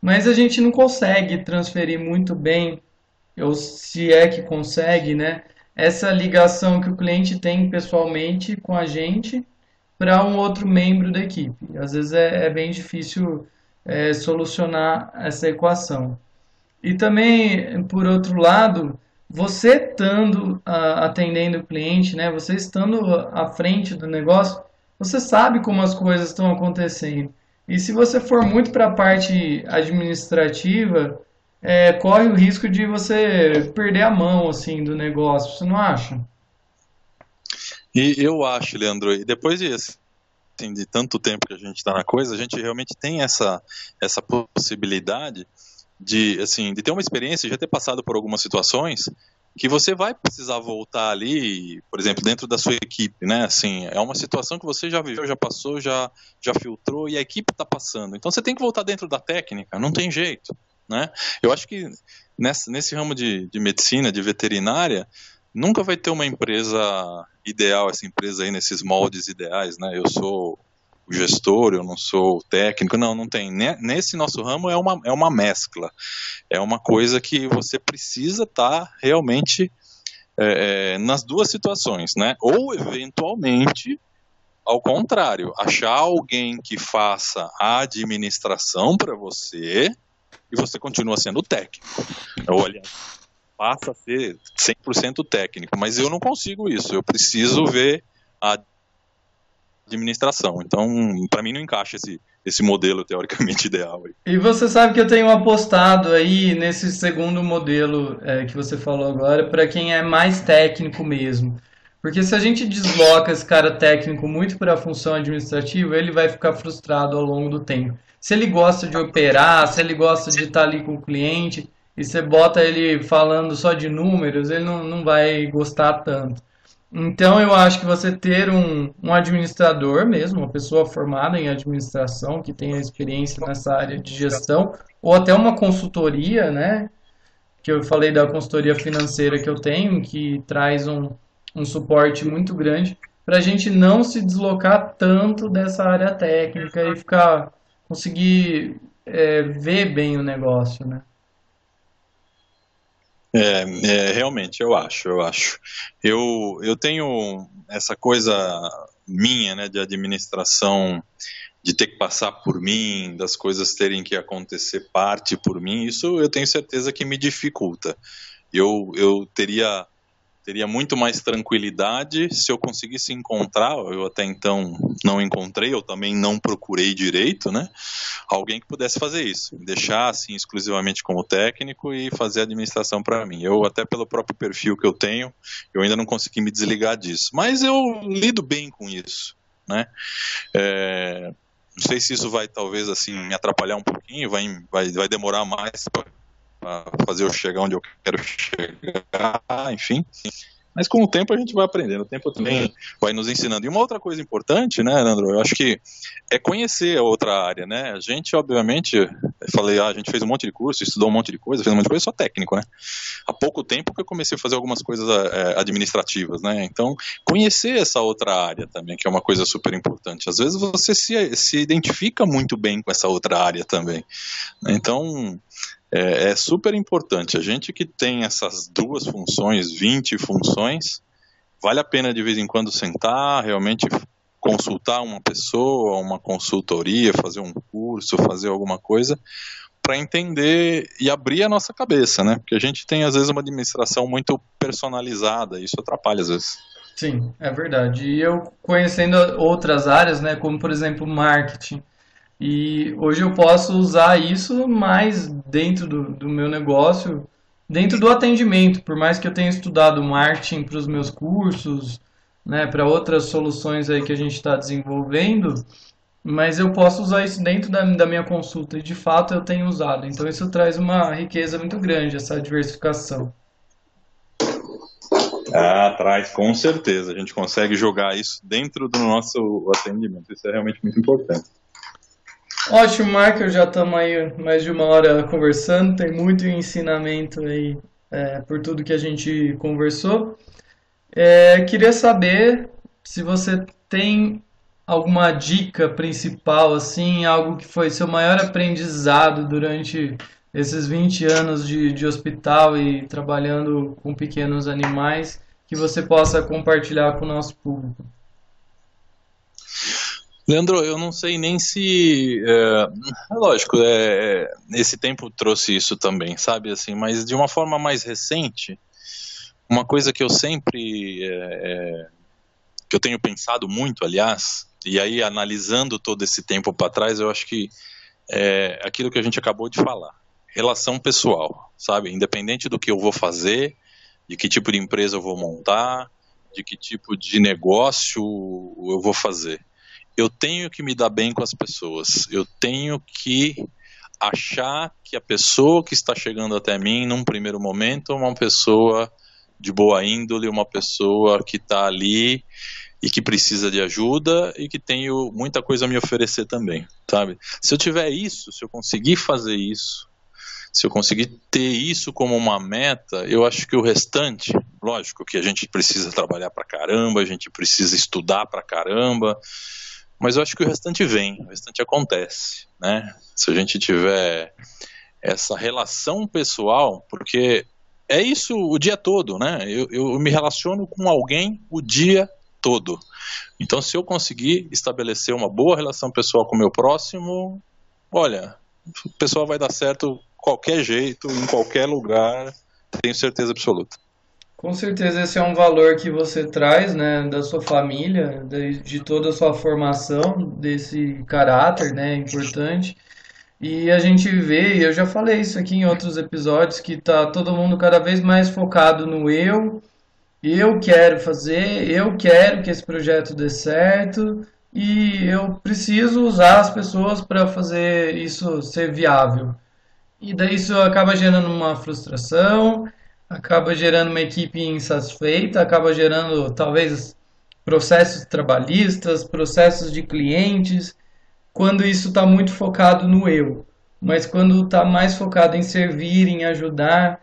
Mas a gente não consegue transferir muito bem, ou se é que consegue, né? Essa ligação que o cliente tem pessoalmente com a gente para um outro membro da equipe. Às vezes é, é bem difícil é, solucionar essa equação. E também, por outro lado, você estando uh, atendendo o cliente, né, você estando à frente do negócio, você sabe como as coisas estão acontecendo. E se você for muito para a parte administrativa, é, corre o risco de você perder a mão assim do negócio, você não acha? E eu acho, Leandro, e depois de, assim, de tanto tempo que a gente está na coisa, a gente realmente tem essa, essa possibilidade de, assim, de ter uma experiência, já ter passado por algumas situações que você vai precisar voltar ali, por exemplo, dentro da sua equipe, né? Assim, é uma situação que você já viveu, já passou, já, já filtrou e a equipe está passando. Então você tem que voltar dentro da técnica, não tem jeito, né? Eu acho que nesse, ramo de, de medicina, de veterinária, nunca vai ter uma empresa ideal, essa empresa aí nesses moldes ideais, né? Eu sou o gestor, eu não sou o técnico, não, não tem. Nesse nosso ramo é uma, é uma mescla, é uma coisa que você precisa estar tá realmente é, é, nas duas situações, né? Ou eventualmente, ao contrário, achar alguém que faça a administração para você e você continua sendo técnico. Olha, passa a ser 100% técnico, mas eu não consigo isso. Eu preciso ver a administração. Então, para mim não encaixa esse, esse modelo teoricamente ideal. Aí. E você sabe que eu tenho apostado aí nesse segundo modelo é, que você falou agora para quem é mais técnico mesmo. Porque se a gente desloca esse cara técnico muito para a função administrativa, ele vai ficar frustrado ao longo do tempo. Se ele gosta de operar, se ele gosta de estar ali com o cliente, e você bota ele falando só de números, ele não, não vai gostar tanto. Então eu acho que você ter um, um administrador mesmo, uma pessoa formada em administração, que tenha experiência nessa área de gestão, ou até uma consultoria, né? Que eu falei da consultoria financeira que eu tenho, que traz um, um suporte muito grande para a gente não se deslocar tanto dessa área técnica e ficar conseguir é, ver bem o negócio, né? É, é, realmente, eu acho, eu acho. Eu, eu tenho essa coisa minha, né, de administração, de ter que passar por mim, das coisas terem que acontecer parte por mim, isso eu tenho certeza que me dificulta. Eu, eu teria teria muito mais tranquilidade se eu conseguisse encontrar, eu até então não encontrei, eu também não procurei direito, né? Alguém que pudesse fazer isso, deixar assim exclusivamente como técnico e fazer a administração para mim. Eu até pelo próprio perfil que eu tenho, eu ainda não consegui me desligar disso, mas eu lido bem com isso, né? É, não sei se isso vai talvez assim me atrapalhar um pouquinho, vai, vai, vai demorar mais fazer eu chegar onde eu quero chegar, enfim. Mas com o tempo a gente vai aprendendo, o tempo também vai nos ensinando. E uma outra coisa importante, né, Leandro, eu acho que é conhecer a outra área, né? A gente, obviamente, falei, ah, a gente fez um monte de curso, estudou um monte de coisa, fez um monte de coisa, só técnico, né? Há pouco tempo que eu comecei a fazer algumas coisas é, administrativas, né? Então, conhecer essa outra área também, que é uma coisa super importante. Às vezes você se, se identifica muito bem com essa outra área também. Né? Então, é, é, super importante. A gente que tem essas duas funções, 20 funções, vale a pena de vez em quando sentar, realmente consultar uma pessoa, uma consultoria, fazer um curso, fazer alguma coisa, para entender e abrir a nossa cabeça, né? Porque a gente tem, às vezes, uma administração muito personalizada, e isso atrapalha às vezes. Sim, é verdade. E eu conhecendo outras áreas, né, como por exemplo marketing, e hoje eu posso usar isso mais dentro do, do meu negócio, dentro do atendimento. Por mais que eu tenha estudado marketing para os meus cursos, né, para outras soluções aí que a gente está desenvolvendo, mas eu posso usar isso dentro da, da minha consulta e de fato eu tenho usado. Então isso traz uma riqueza muito grande, essa diversificação. Ah, traz, com certeza. A gente consegue jogar isso dentro do nosso atendimento. Isso é realmente muito importante. Ótimo, Marco, já estamos aí mais de uma hora conversando, tem muito ensinamento aí é, por tudo que a gente conversou. É, queria saber se você tem alguma dica principal, assim, algo que foi seu maior aprendizado durante esses 20 anos de, de hospital e trabalhando com pequenos animais, que você possa compartilhar com o nosso público. Leandro, eu não sei nem se. É, é lógico, é, é, esse tempo trouxe isso também, sabe? assim, Mas de uma forma mais recente, uma coisa que eu sempre. É, é, que eu tenho pensado muito, aliás, e aí analisando todo esse tempo para trás, eu acho que é aquilo que a gente acabou de falar. Relação pessoal, sabe? Independente do que eu vou fazer, de que tipo de empresa eu vou montar, de que tipo de negócio eu vou fazer eu tenho que me dar bem com as pessoas. Eu tenho que achar que a pessoa que está chegando até mim, num primeiro momento, é uma pessoa de boa índole, uma pessoa que está ali e que precisa de ajuda e que tem muita coisa a me oferecer também, sabe? Se eu tiver isso, se eu conseguir fazer isso, se eu conseguir ter isso como uma meta, eu acho que o restante, lógico que a gente precisa trabalhar pra caramba, a gente precisa estudar pra caramba, mas eu acho que o restante vem, o restante acontece, né? Se a gente tiver essa relação pessoal, porque é isso o dia todo, né? Eu, eu me relaciono com alguém o dia todo. Então, se eu conseguir estabelecer uma boa relação pessoal com o meu próximo, olha, o pessoal vai dar certo qualquer jeito, em qualquer lugar, tenho certeza absoluta. Com certeza esse é um valor que você traz, né, da sua família, de, de toda a sua formação, desse caráter, né, importante. E a gente vê, e eu já falei isso aqui em outros episódios, que tá todo mundo cada vez mais focado no eu, eu quero fazer, eu quero que esse projeto dê certo e eu preciso usar as pessoas para fazer isso ser viável. E daí isso acaba gerando uma frustração, acaba gerando uma equipe insatisfeita, acaba gerando talvez processos trabalhistas, processos de clientes, quando isso está muito focado no eu. Mas quando está mais focado em servir, em ajudar,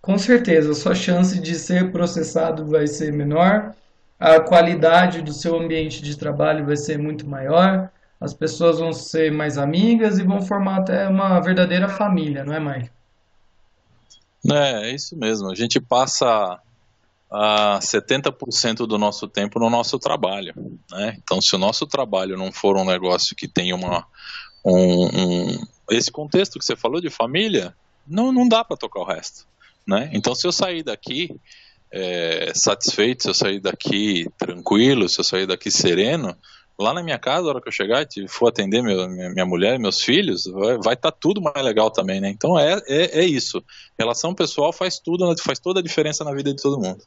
com certeza a sua chance de ser processado vai ser menor, a qualidade do seu ambiente de trabalho vai ser muito maior, as pessoas vão ser mais amigas e vão formar até uma verdadeira família, não é, Mike? É, é isso mesmo. A gente passa a 70% do nosso tempo no nosso trabalho. Né? Então, se o nosso trabalho não for um negócio que tem uma, um, um esse contexto que você falou de família, não, não dá para tocar o resto. Né? Então, se eu sair daqui é, satisfeito, se eu sair daqui tranquilo, se eu sair daqui sereno, lá na minha casa, na hora que eu chegar e for atender meu, minha, mulher, meus filhos, vai estar tá tudo mais legal também, né? Então é, é, é, isso. Relação pessoal faz tudo, faz toda a diferença na vida de todo mundo.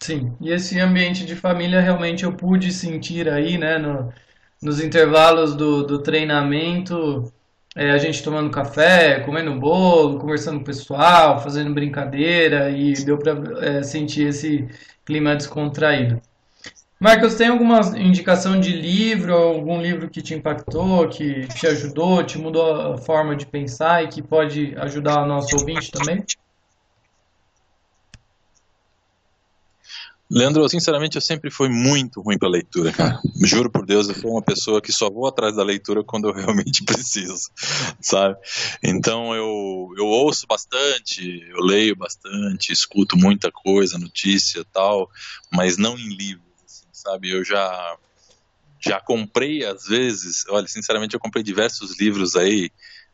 Sim, e esse ambiente de família realmente eu pude sentir aí, né, no, nos intervalos do, do treinamento, é, a gente tomando café, comendo bolo, conversando com o pessoal, fazendo brincadeira e deu para é, sentir esse clima descontraído. Marcos, tem alguma indicação de livro, algum livro que te impactou, que te ajudou, te mudou a forma de pensar e que pode ajudar o nosso ouvinte também? Leandro, sinceramente, eu sempre fui muito ruim para leitura, cara. Juro por Deus, eu sou uma pessoa que só vou atrás da leitura quando eu realmente preciso, sabe? Então eu, eu ouço bastante, eu leio bastante, escuto muita coisa, notícia tal, mas não em livro sabe? Eu já já comprei às vezes, olha, sinceramente eu comprei diversos livros aí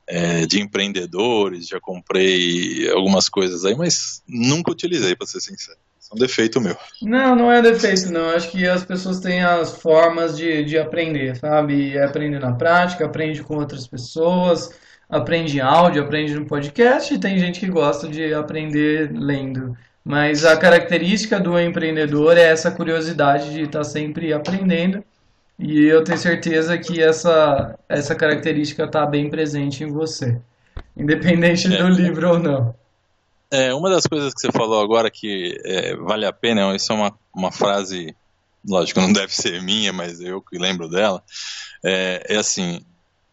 é, de empreendedores, já comprei algumas coisas aí, mas nunca utilizei, para ser sincero. É um defeito meu. Não, não é defeito, não. Acho que as pessoas têm as formas de, de aprender, sabe? Aprende na prática, aprende com outras pessoas, aprende em áudio, aprende no podcast, e tem gente que gosta de aprender lendo. Mas a característica do empreendedor é essa curiosidade de estar sempre aprendendo. E eu tenho certeza que essa, essa característica está bem presente em você, independente é. do livro ou não. É, uma das coisas que você falou agora que é, vale a pena, isso é uma, uma frase, lógico, não deve ser minha, mas eu que lembro dela, é, é assim,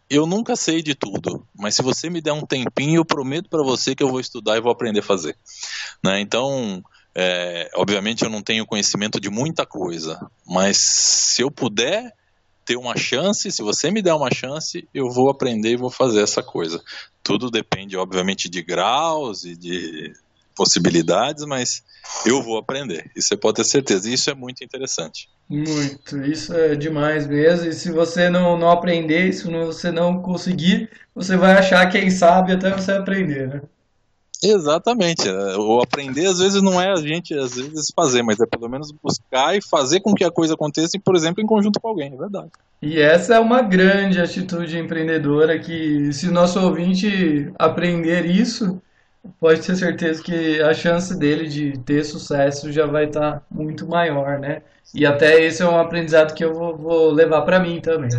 eu nunca sei de tudo, mas se você me der um tempinho, eu prometo para você que eu vou estudar e vou aprender a fazer. Né? Então, é, obviamente eu não tenho conhecimento de muita coisa, mas se eu puder ter uma chance, se você me der uma chance, eu vou aprender e vou fazer essa coisa. Tudo depende, obviamente, de graus e de possibilidades, mas eu vou aprender. Isso você pode ter certeza. Isso é muito interessante. Muito. Isso é demais mesmo. E se você não, não aprender, se você não conseguir, você vai achar quem sabe até você aprender, né? Exatamente. O aprender às vezes não é a gente às vezes fazer, mas é pelo menos buscar e fazer com que a coisa aconteça, por exemplo, em conjunto com alguém, é verdade. E essa é uma grande atitude empreendedora que se o nosso ouvinte aprender isso, pode ter certeza que a chance dele de ter sucesso já vai estar tá muito maior, né? E até esse é um aprendizado que eu vou, vou levar para mim também.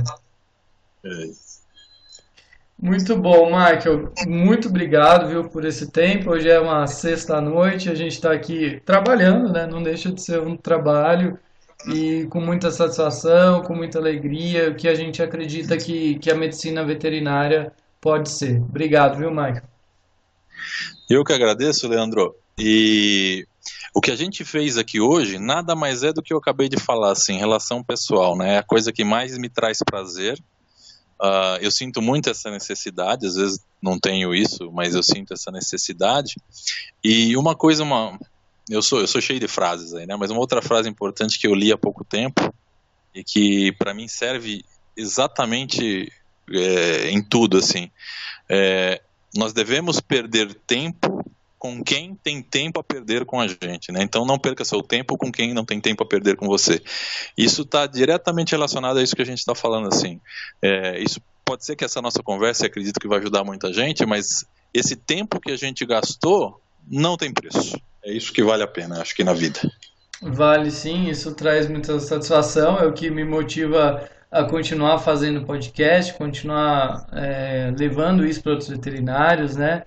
Muito bom, Michael. Muito obrigado, viu, por esse tempo. Hoje é uma sexta-noite, a gente está aqui trabalhando, né? Não deixa de ser um trabalho e com muita satisfação, com muita alegria, o que a gente acredita que, que a medicina veterinária pode ser. Obrigado, viu, Michael? Eu que agradeço, Leandro. E o que a gente fez aqui hoje nada mais é do que eu acabei de falar, assim, relação pessoal, né? É a coisa que mais me traz prazer. Uh, eu sinto muito essa necessidade, às vezes não tenho isso, mas eu sinto essa necessidade. E uma coisa, uma, eu sou eu sou cheio de frases aí, né? Mas uma outra frase importante que eu li há pouco tempo e que para mim serve exatamente é, em tudo, assim, é, nós devemos perder tempo com quem tem tempo a perder com a gente, né? Então não perca seu tempo com quem não tem tempo a perder com você. Isso está diretamente relacionado a isso que a gente está falando assim. É, isso pode ser que essa nossa conversa, acredito que vai ajudar muita gente, mas esse tempo que a gente gastou não tem preço. É isso que vale a pena, acho que na vida. Vale sim, isso traz muita satisfação, é o que me motiva a continuar fazendo podcast, continuar é, levando isso para outros veterinários, né?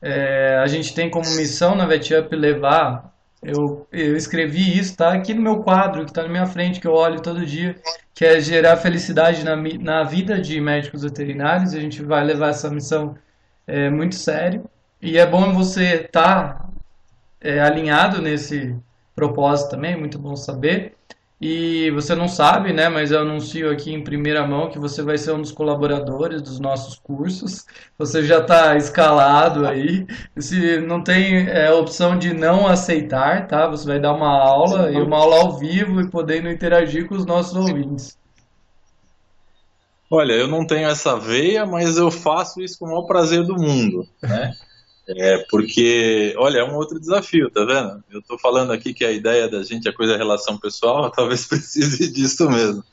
É, a gente tem como missão na VetUp levar. Eu, eu escrevi isso, tá aqui no meu quadro, que está na minha frente, que eu olho todo dia, que é gerar felicidade na, na vida de médicos veterinários. A gente vai levar essa missão é, muito sério. E é bom você estar tá, é, alinhado nesse propósito também, muito bom saber. E você não sabe, né? Mas eu anuncio aqui em primeira mão que você vai ser um dos colaboradores dos nossos cursos. Você já está escalado aí. Se não tem é, opção de não aceitar, tá? Você vai dar uma aula e uma aula ao vivo e podendo interagir com os nossos ouvintes. Olha, eu não tenho essa veia, mas eu faço isso com o maior prazer do mundo, né? É, porque, olha, é um outro desafio, tá vendo? Eu tô falando aqui que a ideia da gente, a coisa é relação pessoal, talvez precise disso mesmo.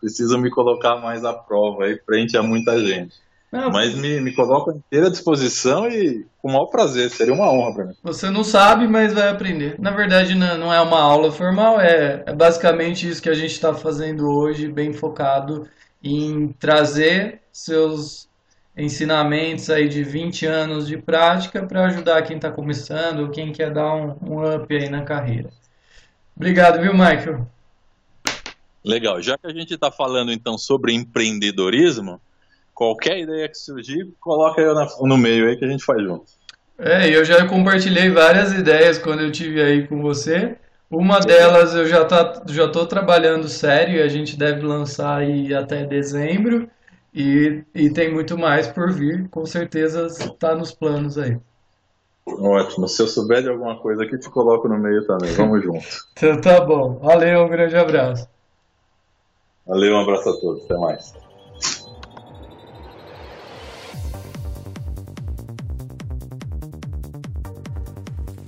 Preciso me colocar mais à prova aí frente a muita gente. Não, Mas me, me coloco à inteira disposição e com o maior prazer, seria uma honra para mim. Você não sabe, mas vai aprender. Na verdade, não é uma aula formal, é, é basicamente isso que a gente está fazendo hoje, bem focado em trazer seus ensinamentos aí de 20 anos de prática para ajudar quem está começando, quem quer dar um, um up aí na carreira. Obrigado, viu, Michael? Legal. Já que a gente está falando então sobre empreendedorismo, qualquer ideia que surgir, coloca eu no meio aí que a gente faz junto. É, eu já compartilhei várias ideias quando eu tive aí com você. Uma delas eu já tá, já estou trabalhando sério e a gente deve lançar aí até dezembro. E, e tem muito mais por vir, com certeza está nos planos aí. Ótimo. Se eu souber de alguma coisa aqui, te coloco no meio também. Vamos junto. então tá bom. Valeu, um grande abraço. Valeu, um abraço a todos. Até mais.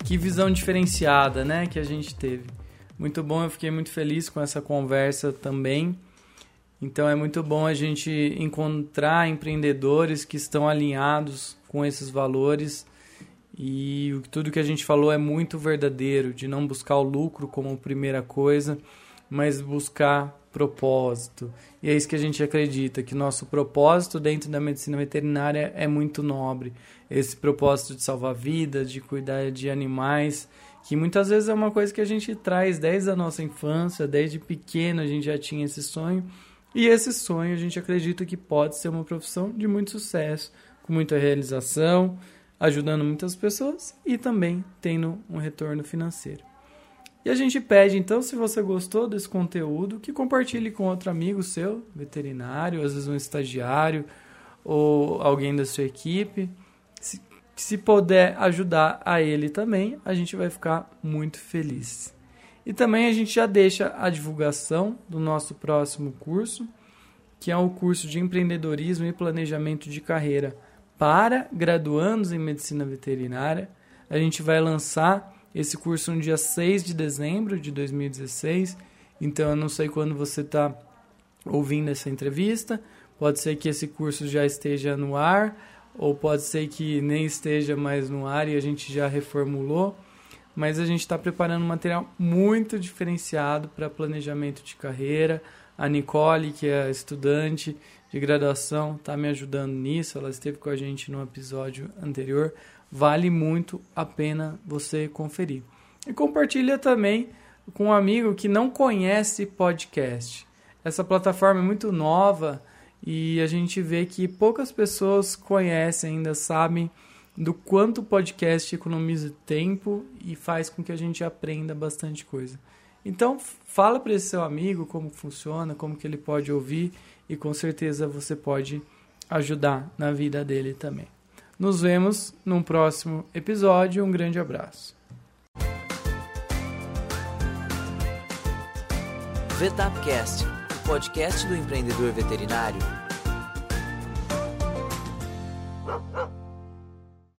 Que visão diferenciada, né, que a gente teve. Muito bom, eu fiquei muito feliz com essa conversa também. Então é muito bom a gente encontrar empreendedores que estão alinhados com esses valores e tudo que a gente falou é muito verdadeiro, de não buscar o lucro como primeira coisa, mas buscar propósito. E é isso que a gente acredita, que nosso propósito dentro da medicina veterinária é muito nobre. Esse propósito de salvar vidas, de cuidar de animais, que muitas vezes é uma coisa que a gente traz desde a nossa infância, desde pequeno a gente já tinha esse sonho e esse sonho a gente acredita que pode ser uma profissão de muito sucesso, com muita realização, ajudando muitas pessoas e também tendo um retorno financeiro. E a gente pede então, se você gostou desse conteúdo, que compartilhe com outro amigo seu, veterinário, às vezes um estagiário ou alguém da sua equipe. Se, se puder ajudar a ele também, a gente vai ficar muito feliz. E também a gente já deixa a divulgação do nosso próximo curso, que é o curso de empreendedorismo e planejamento de carreira para graduandos em medicina veterinária. A gente vai lançar esse curso no dia 6 de dezembro de 2016. Então eu não sei quando você está ouvindo essa entrevista. Pode ser que esse curso já esteja no ar, ou pode ser que nem esteja mais no ar e a gente já reformulou mas a gente está preparando um material muito diferenciado para planejamento de carreira. A Nicole, que é estudante de graduação, está me ajudando nisso. Ela esteve com a gente no episódio anterior. Vale muito a pena você conferir. E compartilha também com um amigo que não conhece podcast. Essa plataforma é muito nova e a gente vê que poucas pessoas conhecem, ainda sabem do quanto o podcast economiza tempo e faz com que a gente aprenda bastante coisa. Então, fala para esse seu amigo como funciona, como que ele pode ouvir e com certeza você pode ajudar na vida dele também. Nos vemos num próximo episódio. Um grande abraço. Vetapcast, o podcast do empreendedor veterinário.